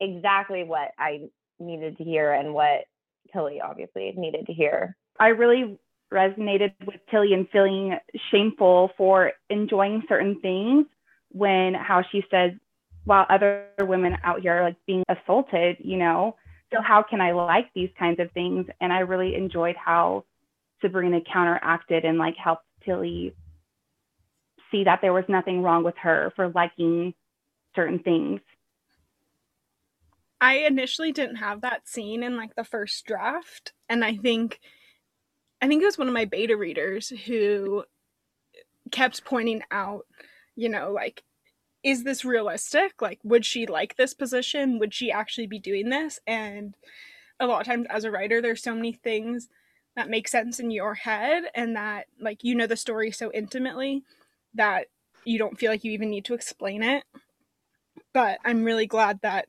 exactly what I needed to hear and what Tillie obviously needed to hear. I really resonated with Tillie and feeling shameful for enjoying certain things when how she says while other women out here are like being assaulted, you know, so how can I like these kinds of things? And I really enjoyed how Sabrina counteracted and like helped Tillie see that there was nothing wrong with her for liking certain things. I initially didn't have that scene in like the first draft, and I think I think it was one of my beta readers who kept pointing out, you know, like is this realistic? Like would she like this position? Would she actually be doing this? And a lot of times as a writer there's so many things that make sense in your head and that like you know the story so intimately that you don't feel like you even need to explain it. But I'm really glad that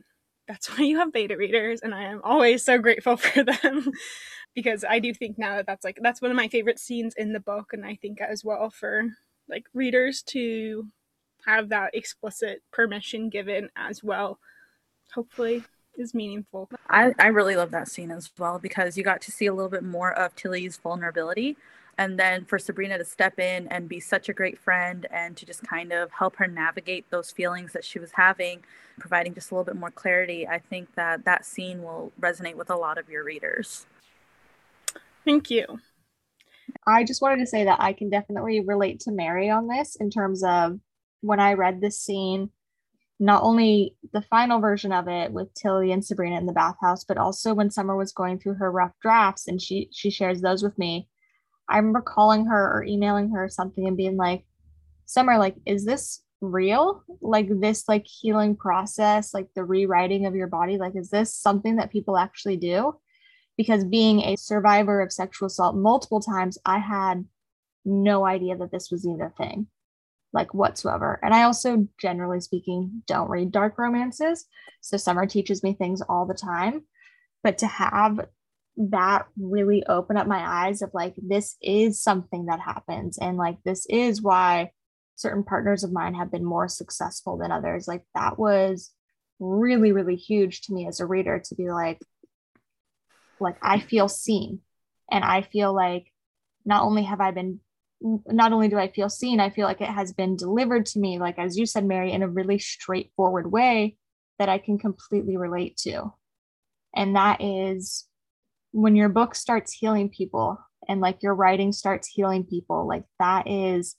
that's why you have beta readers, and I am always so grateful for them because I do think now that that's like that's one of my favorite scenes in the book, and I think as well for like readers to have that explicit permission given as well. Hopefully, is meaningful. I, I really love that scene as well because you got to see a little bit more of Tillie's vulnerability and then for Sabrina to step in and be such a great friend and to just kind of help her navigate those feelings that she was having, providing just a little bit more clarity, I think that that scene will resonate with a lot of your readers. Thank you. I just wanted to say that I can definitely relate to Mary on this in terms of when I read this scene, not only the final version of it with Tillie and Sabrina in the bathhouse, but also when Summer was going through her rough drafts and she she shares those with me. I remember calling her or emailing her or something and being like, Summer, like, is this real? Like this like healing process, like the rewriting of your body, like is this something that people actually do? Because being a survivor of sexual assault multiple times, I had no idea that this was even a thing, like whatsoever. And I also, generally speaking, don't read dark romances. So Summer teaches me things all the time. But to have that really opened up my eyes of like this is something that happens and like this is why certain partners of mine have been more successful than others. Like that was really really huge to me as a reader to be like like i feel seen and i feel like not only have i been not only do i feel seen i feel like it has been delivered to me like as you said mary in a really straightforward way that i can completely relate to. And that is when your book starts healing people and like your writing starts healing people like that is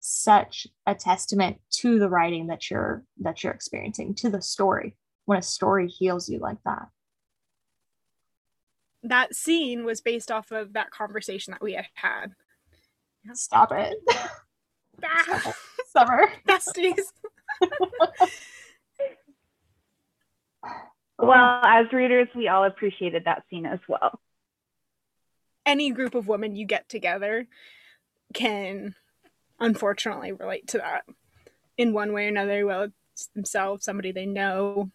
such a testament to the writing that you're that you're experiencing to the story when a story heals you like that. That scene was based off of that conversation that we had had. Stop it. Ah. summer. Besties Well, as readers, we all appreciated that scene as well. Any group of women you get together can unfortunately relate to that in one way or another. Well, it's themselves, somebody they know.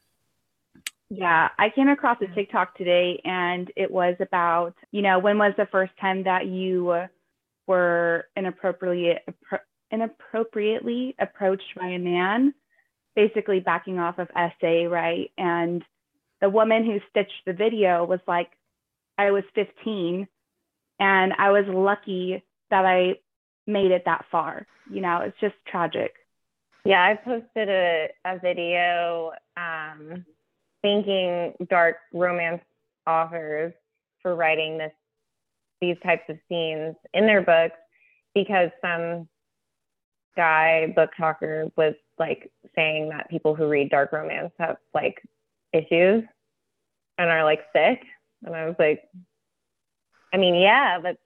Yeah, I came across a TikTok today and it was about, you know, when was the first time that you were inappropriately inappropriately approached by a man, basically backing off of SA, right? And the woman who stitched the video was like, I was 15 and I was lucky that I made it that far. You know, it's just tragic. Yeah, I posted a, a video um, thanking dark romance authors for writing this these types of scenes in their books because some guy BookToker was like saying that people who read dark romance have like issues and are like sick. And i was like i mean yeah but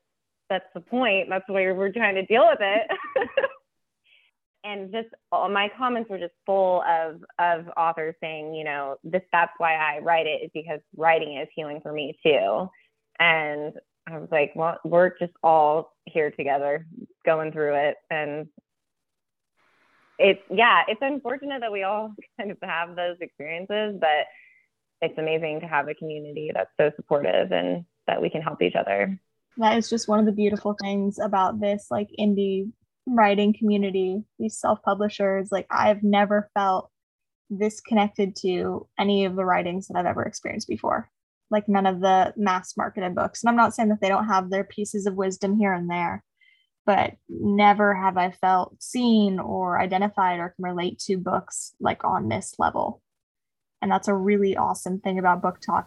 that's the point. That's why we're trying to deal with it. And just all my comments were just full of of authors saying you know this that's why i write it is because writing is healing for me too. And i was like well we're just all here together going through it. And it's yeah it's unfortunate that we all kind of have those experiences but it's amazing to have a community that's so supportive and that we can help each other. That is just one of the beautiful things about this like indie writing community these self-publishers. Like i've never felt this connected to any of the writings that i've ever experienced before. Like none of the mass marketed books. And i'm not saying that they don't have their pieces of wisdom here and there but never have i felt seen or identified or can relate to books like on this level and that's a really awesome thing about BookTok.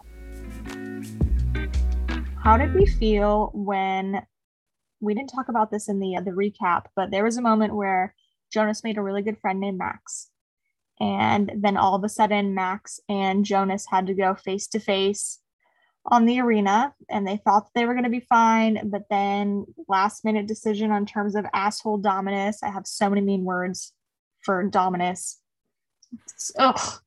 how did we feel when we didn't talk about this in the uh, the recap, but there was a moment where Jonas made a really good friend named Max. And then all of a sudden, Max and Jonas had to go face to face on the arena, and they thought they were going to be fine. But then, last minute decision on terms of asshole Dominus. I have so many mean words for Dominus. Ugh.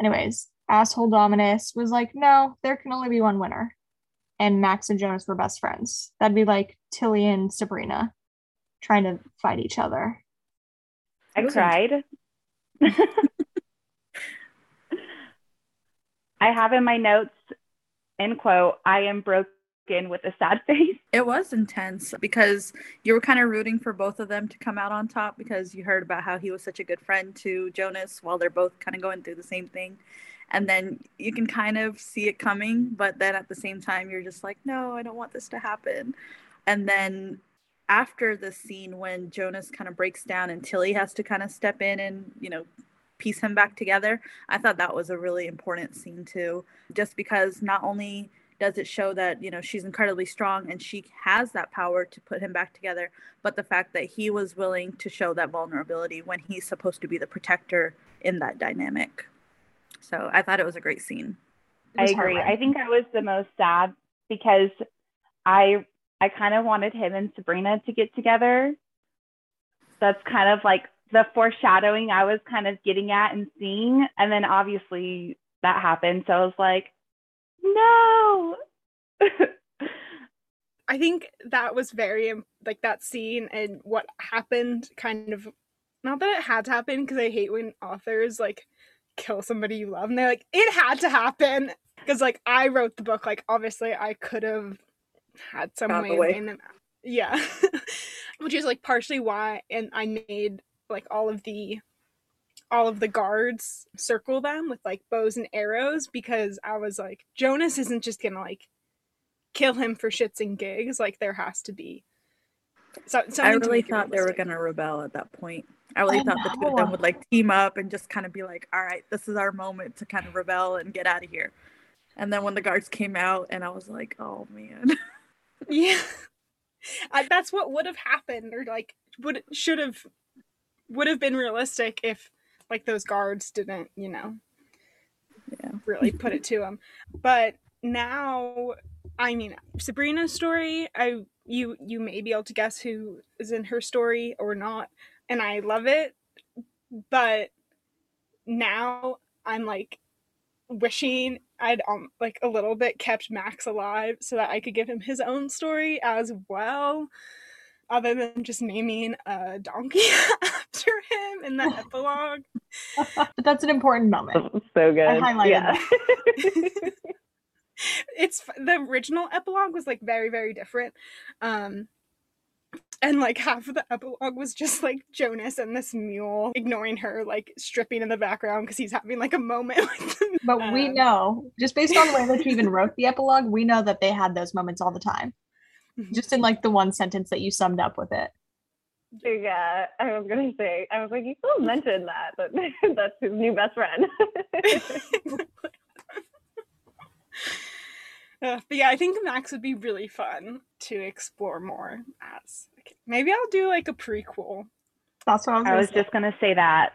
Anyways, asshole Dominus was like, no, there can only be one winner and Max and Jonas were best friends. That'd be like Tillie and Sabrina trying to fight each other. I cried. I have in my notes, end quote, I am broken with a sad face. It was intense because you were kind of rooting for both of them to come out on top because you heard about how he was such a good friend to Jonas while they're both kind of going through the same thing and then you can kind of see it coming but then at the same time you're just like no i don't want this to happen and then after the scene when jonas kind of breaks down and tillie has to kind of step in and you know piece him back together i thought that was a really important scene too just because not only does it show that you know she's incredibly strong and she has that power to put him back together but the fact that he was willing to show that vulnerability when he's supposed to be the protector in that dynamic so I thought it was a great scene. I agree. I think I was the most sad because I I kind of wanted him and Sabrina to get together. That's kind of like the foreshadowing I was kind of getting at and seeing. And then obviously that happened. So I was like, no. I think that was very like that scene and what happened kind of not that it had to happen because I hate when authors like kill somebody you love and they're like it had to happen. Because like i wrote the book like obviously i could have had some Got way them yeah. Which is like partially why and i made like all of the all of the guards circle them with like bows and arrows because i was like jonas isn't just gonna like kill him for shits and gigs like there has to be so, i really thought they were gonna rebel at that point I really I thought know. the two of them would like team up and just kind of be like, all right, this is our moment to kind of rebel and get out of here. And then when the guards came out, and I was like, oh man. yeah. I, that's what would have happened, or like would should have would have been realistic if like those guards didn't, you know, yeah, really put it to him. But now, I mean, Sabrina's story, I you you may be able to guess who is in her story or not and I love it. But now I'm like wishing I'd um like a little bit kept Max alive so that I could give him his own story as well. Other than just naming a donkey after him in the epilogue. but that's an important moment. So good. I highlighted yeah. it's the original epilogue was like very, very different. Um And like half of the epilogue was just like Jonas and this mule ignoring her, like stripping in the background because he's having like a moment with them. But we know, just based on the way that you even wrote the epilogue, we know that they had those moments all the time. Mhm. Just in like the one sentence that you summed up with it. Yeah, I was gonna say. I was like, you still mentioned that, but that's his new best friend. Uh, but yeah, I think Max would be really fun to explore more as. like, Maybe I'll do like a prequel. That's what I was. I gonna was say. just gonna say that.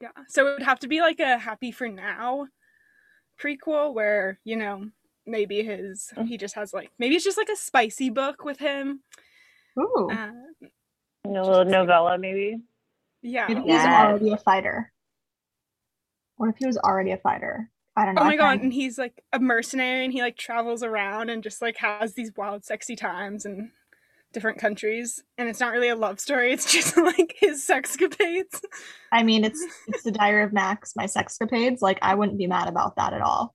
Yeah. So it would have to be like a Happy for Now prequel where, you know, maybe his he just has like maybe it's just like a spicy book with him. Ooh, Uh, a little novella, maybe. yeah. maybe he's Yes. already a fighter. What if he was already a fighter? I don't know. Oh my god, and he's like a mercenary and he like travels around and just like has these wild sexy times in different countries. And it's not really a love story, it's just like his sexcapades. I mean, it's it's the Diary of Max, my sexcapades. Like, I wouldn't be mad about that at all.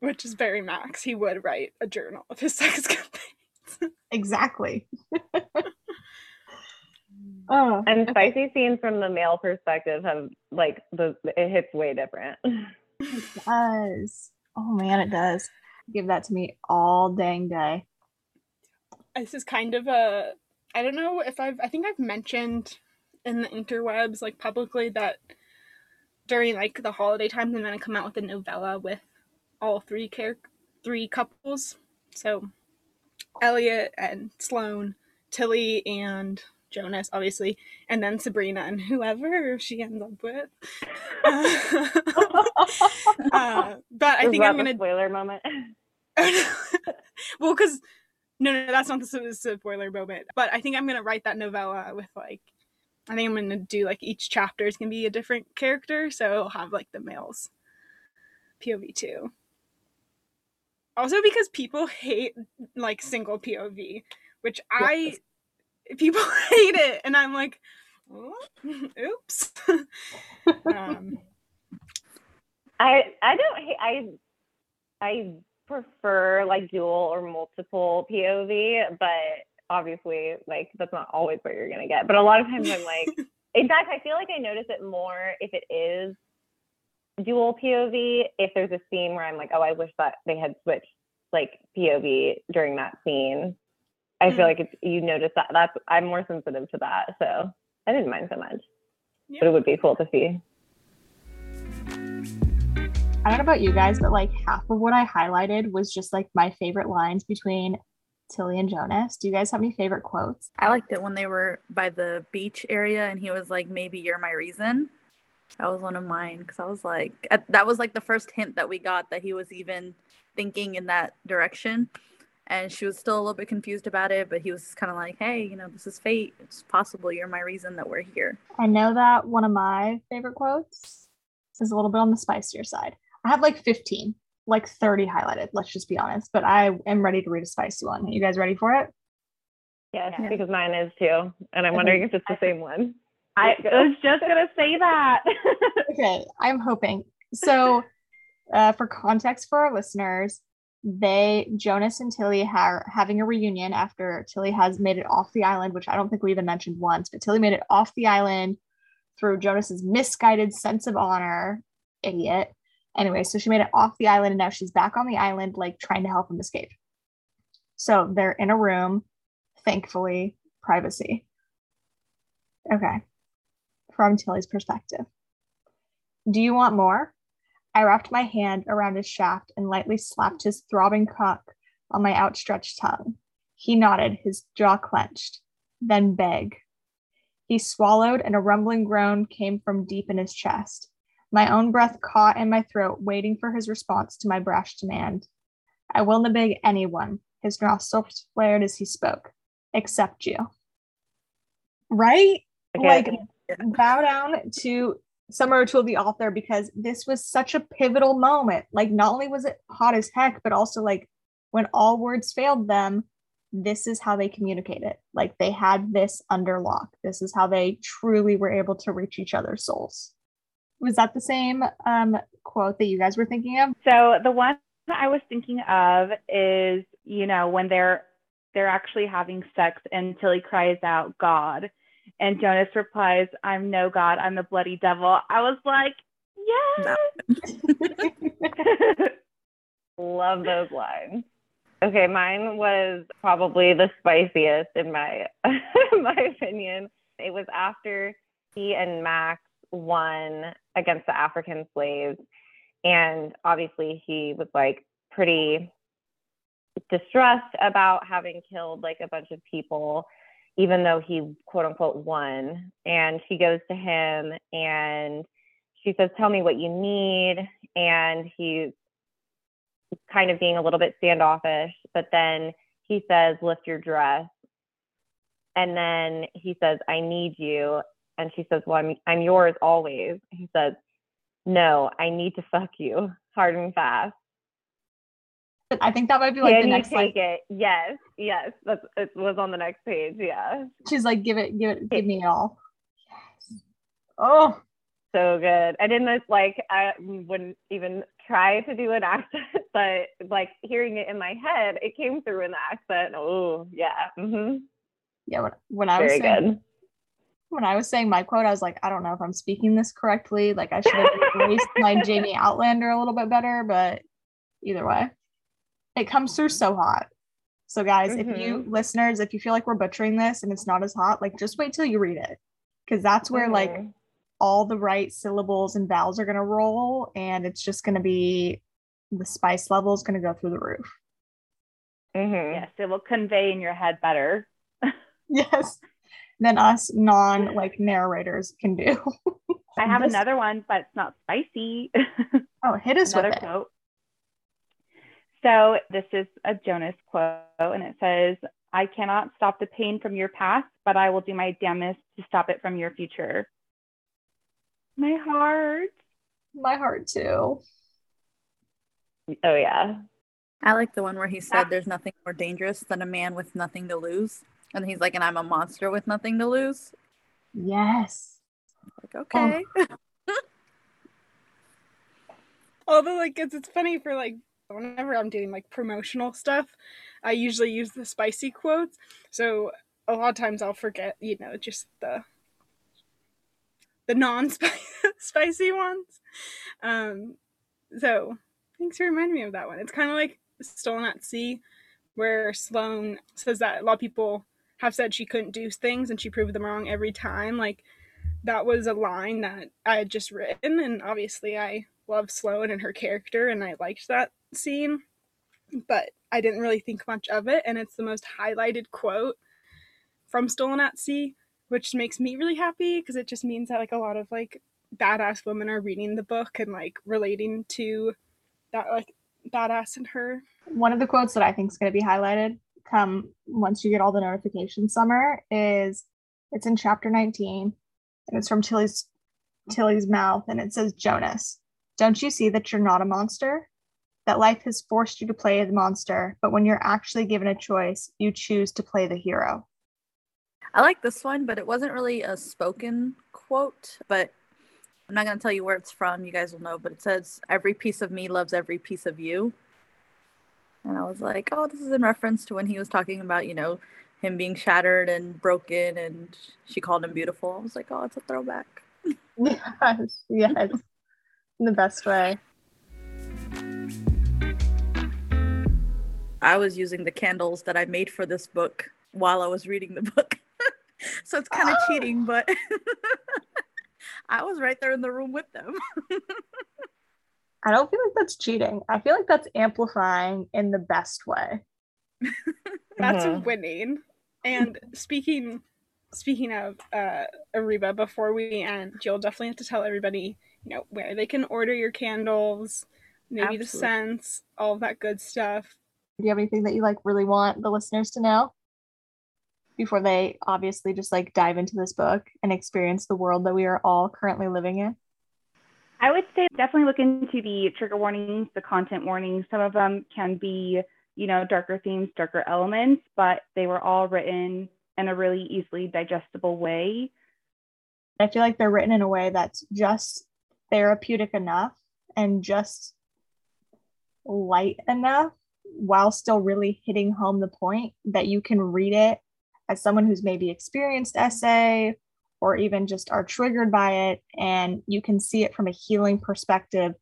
Which is very Max. He would write a journal of his sexcapades. Exactly. oh, And spicy scenes from the male perspective have like the it hits way different. it does. Oh man, it does. Give that to me all dang day. this is kind of a I don't know if I've I think I've mentioned in the interwebs like publicly that during like the holiday times I'm gonna come out with a novella with all three char- three couples. So Elliot and Sloane, Tillie and Jonas, obviously, and then Sabrina and whoever she ends up with. Uh, uh, but I Is think I'm gonna spoiler moment. well, because no, no, that's not the spoiler moment. But I think I'm gonna write that novella with like, I think I'm gonna do like each chapter is gonna be a different character, so it'll have like the males POV too. Also, because people hate like single POV, which I people hate it, and I'm like, oh, oops. um, I I don't hate I I prefer like dual or multiple POV, but obviously like that's not always what you're gonna get. But a lot of times I'm like in fact I feel like I notice it more if it is dual POV, if there's a scene where I'm like, oh I wish that they had switched like POV during that scene. I feel Mm. like it's you notice that that's I'm more sensitive to that. So I didn't mind so much. Yeah. But it would be cool to see. I don't know about you guys, but like half of what I highlighted was just like my favorite lines between Tillie and Jonas. Do you guys have any favorite quotes? I liked it when they were by the beach area and he was like, maybe you're my reason. That was one of mine because I was like, that was like the first hint that we got that he was even thinking in that direction. And she was still a little bit confused about it, but he was kind of like, hey, you know, this is fate. It's possible you're my reason that we're here. I know that one of my favorite quotes is a little bit on the spicier side. I have like 15, like 30 highlighted, let's just be honest, but I am ready to read a spicy one. Are you guys ready for it? Yes, Yeah. because mine is too. And I'm wondering if it's the same one. I was just gonna say that. Okay, I'm hoping. So, uh, for context for our listeners, they Jonas and Tillie are having a reunion after Tillie has made it off the island, which I don't think we even mentioned once, but Tillie made it off the island through Jonas's misguided sense of honor, idiot. Anyway, so she made it off the island and now she's back on the island, like trying to help him escape. So they're in a room, thankfully, privacy. Okay, from Tillie's perspective. Do you want more? I wrapped my hand around his shaft and lightly slapped his throbbing cock on my outstretched tongue. He nodded, his jaw clenched. Then beg. He swallowed, and a rumbling groan came from deep in his chest. My own breath caught in my throat, waiting for his response to my brash demand. I will not beg anyone, his nostrils flared as he spoke, except you. Right? Okay. Like, bow down to Summer O'Toole, the author, because this was such a pivotal moment. Like, not only was it hot as heck, but also like when all words failed them, this is how they communicated. Like, they had this under lock. This is how they truly were able to reach each other's souls. Was that the same um, quote that you guys were thinking of? So the one I was thinking of is, you know, when they're they're actually having sex and Tillie cries out, God. And Jonas replies, I'm no God, I'm the bloody devil. I was like, yes. Love those lines. Okay, mine was probably the spiciest in my my opinion. It was after he and Max won against the African slaves, and obviously he was like pretty distressed about having killed like a bunch of people, even though he quote unquote won. And she goes to him and she says, Tell me what you need. And he's kind of being a little bit standoffish, but then he says, Lift your dress. And then he says, I need you. And she says, Well, I'm, I'm yours always. He says, No, I need to fuck you hard and fast. I think that might be like Can the next take like it? Yes, yes. That's it was on the next page. Yeah. she's like, give it, give it, give me it all. Yes. Oh, so good. I didn't like I wouldn't even try to do an accent, but like hearing it in my head, it came through in the accent. Oh yeah. hmm yeah. When, when I was saying, good. when I was saying my quote, I was like, I don't know if I'm speaking this correctly. Like I should have released my Jamie Outlander a little bit better, but either way, it comes through so hot. So guys, if you listeners, if you feel like we're butchering this and it's not as hot, like just wait till you read it. Cause that's where like Mhm. all the right syllables and vowels are gonna roll and it's just gonna be the spice level is gonna go through the roof. Mhm. yes, it will convey in your head better. Yes. Than us non like narrators can do. I have This- another one, but it's not spicy. Oh, hit us with another it. quote. So this is a Jonas quote, and it says, I cannot stop the pain from your past, but I will do my damnedest to stop it from your future. My heart. My heart too. Oh yeah. I like the one where he said there's nothing more dangerous than a man with nothing to lose. And he's like, and I'm a monster with nothing to lose. Yes. Like, okay. Um, Although, like, it's, it's funny for like whenever I'm doing like promotional stuff, I usually use the spicy quotes. So a lot of times I'll forget, you know, just the the non-spicy ones. Um, so thanks for reminding me of that one. It's kind of like Stolen at Sea, where Sloane says that a lot of people have said she couldn't do things and she proved them wrong every time. Like that was a line that I had just written, and obviously I love Sloane and her character, and I liked that scene, but I didn't really think much of it, and it's the most highlighted quote from Stolen at Sea, which makes me really happy because it just means that like a lot of like badass women are reading the book and like relating to that like badass in her. One of the quotes that I think is going to be highlighted come once you get all the notifications summer is it's in chapter 19 and it's from Tillie's Tillie's mouth and it says Jonas, don't you see that you're not a monster? That life has forced you to play the monster, but when you're actually given a choice, you choose to play the hero. I like this one, but it wasn't really a spoken quote. But I'm not going to tell you where it's from. You guys will know. But it says, Every piece of me loves every piece of you. And I was like, Oh, this is in reference to when he was talking about, you know, him being shattered and broken. And she called him beautiful. I was like, Oh, it's a throwback. Yes, yes. In the best way. I was using the candles that I made for this book while I was reading the book. so it's kind of Oh. cheating, but I was right there in the room with them. I don't feel like that's cheating. I feel like that's amplifying in the best way. That's Mhm. winning. And speaking speaking of uh Ariba, before we end, you'll definitely have to tell everybody, you know, where they can order your candles, maybe the scents, all of that good stuff. Do you have anything that you like really want the listeners to know before they obviously just like dive into this book and experience the world that we are all currently living in? I would say definitely look into the trigger warnings, the content warnings. Some of them can be, you know, darker themes, darker elements, but they were all written in a really easily digestible way. I feel like they're written in a way that's just therapeutic enough and just light enough while still really hitting home the point that you can read it as someone who's maybe experienced SA or even just are triggered by it and you can see it from a healing perspective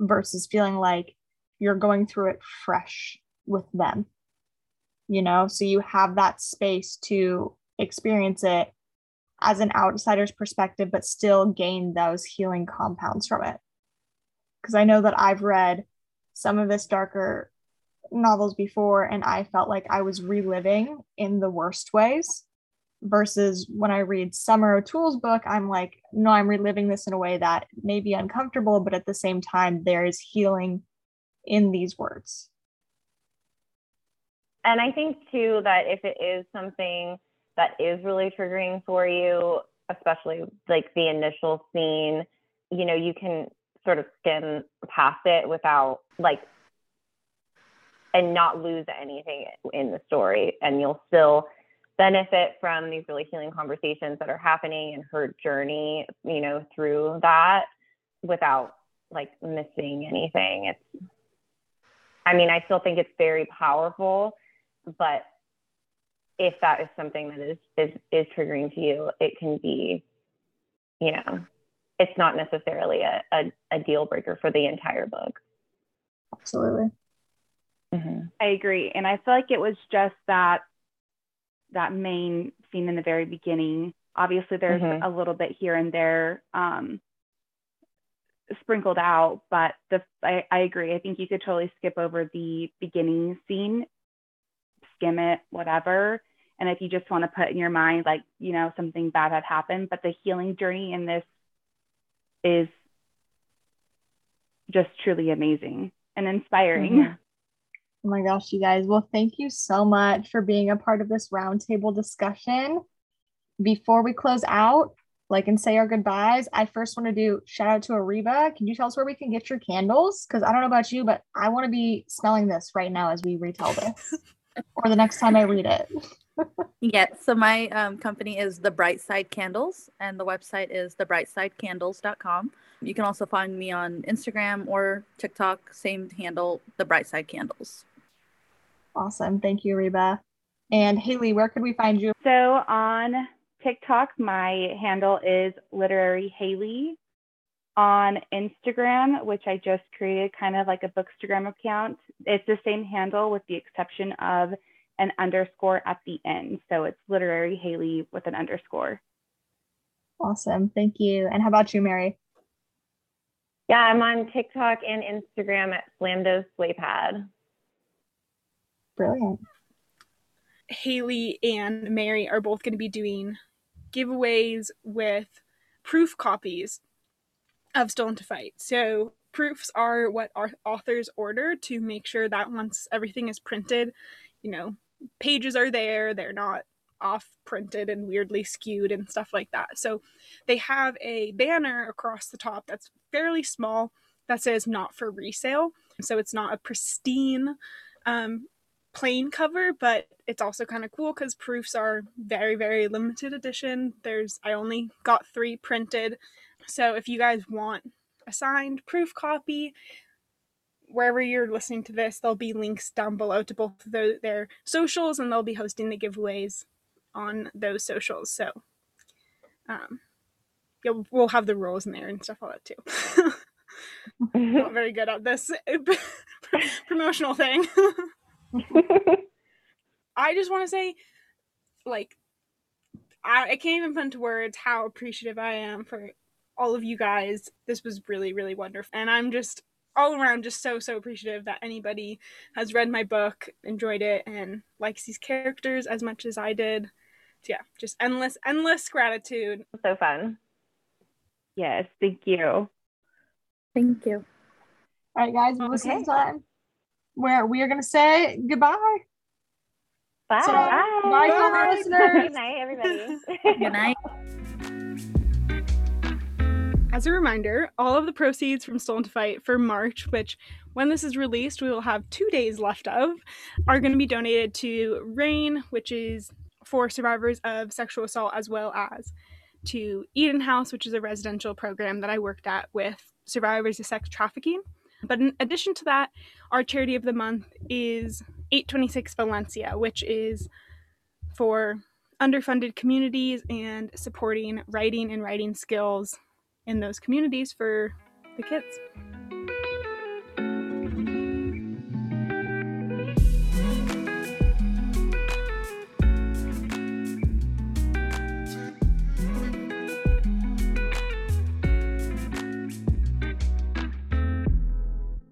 versus feeling like you're going through it fresh with them you know? So you have that space to experience it as an outsider's perspective but still gain those healing compounds from it. Because i know that i've read some of this darker novels before and i felt like i was reliving in the worst ways versus when I read Summer O'Toole's book, I'm like, no, I'm reliving this in a way that may be uncomfortable, but at the same time, there is healing in these words. And I think too that if it is something that is really triggering for you, especially like the initial scene, you know, you can sort of skim past it without like and not lose anything in the story and you'll still benefit from these really healing conversations that are happening and her journey, you know, through that without like missing anything. It's, I mean, I still think it's very powerful, but if that is something that is is is triggering to you, it can be, you know, it's not necessarily a, a, a deal breaker for the entire book. Absolutely. Mm-hmm. I agree. And I feel like it was just that that main scene in the very beginning. Obviously, there's mm-hmm. a little bit here and there um, sprinkled out, but the I, I agree. I think you could totally skip over the beginning scene, skim it, whatever. And if you just want to put in your mind, like, you know, something bad had happened, but the healing journey in this is just truly amazing and inspiring. Mm-hmm. Oh my gosh, you guys. Well, thank you so much for being a part of this roundtable discussion. Before we close out, like and say our goodbyes, I first want to do shout out to Ariba. Can you tell us where we can get your candles? Because I don't know about you, but I want to be smelling this right now as we retell this or the next time I read it. yeah, so my um, company is The Bright Side Candles, and the website is thebrightsidecandles.com. You can also find me on Instagram or TikTok, same handle, The Bright Side Candles. Awesome. Thank you, Reba. And Haylee, where could we find you? So on TikTok, my handle is literary Haylee. On Instagram, which I just created kind of like a bookstagram account, it's the same handle with the exception of an underscore at the end. So it's literary Haylee with an underscore. Awesome. Thank you. And how about you, Mary? Yeah, I'm on TikTok and Instagram at Slamdos Slaypad. Brilliant. Haylee and Mary are both going to be doing giveaways with proof copies of Stolen to Fight. So proofs are what our authors order to make sure that once everything is printed, you know, pages are there, they're not off printed and weirdly skewed and stuff like that. So they have a banner across the top that's fairly small that says not for resale. So it's not a pristine um, plain cover, but it's also kind of cool because proofs are very, very limited edition. There's, I only got three printed. So if you guys want a signed proof copy, wherever you're listening to this, there'll be links down below to both their, their socials and they'll be hosting the giveaways on those socials. So, um, yeah, we'll have the rules in there and stuff like that too. Not very good at this promotional thing. I just want to say, like, I, I can't even put into words how appreciative I am for all of you guys. This was really, really wonderful. And I'm just all around just so, so appreciative that anybody has read my book, enjoyed it, and likes these characters as much as I did. So, yeah, just endless, endless gratitude. So fun. Yes, thank you. Thank you. All right, guys, well, okay. time where we are going to say goodbye. Bye. So, bye. Bye, bye. listeners. Good night, everybody. Good night. As a reminder, all of the proceeds from Stolen to Fight for March, which when this is released, we will have two days left of, are going to be donated to RAINN, which is for survivors of sexual assault, as well as to Eden House, which is a residential program that I worked at with survivors of sex trafficking. But in addition to that, our charity of the month is 826 Valencia, which is for underfunded communities and supporting writing and writing skills in those communities for the kids.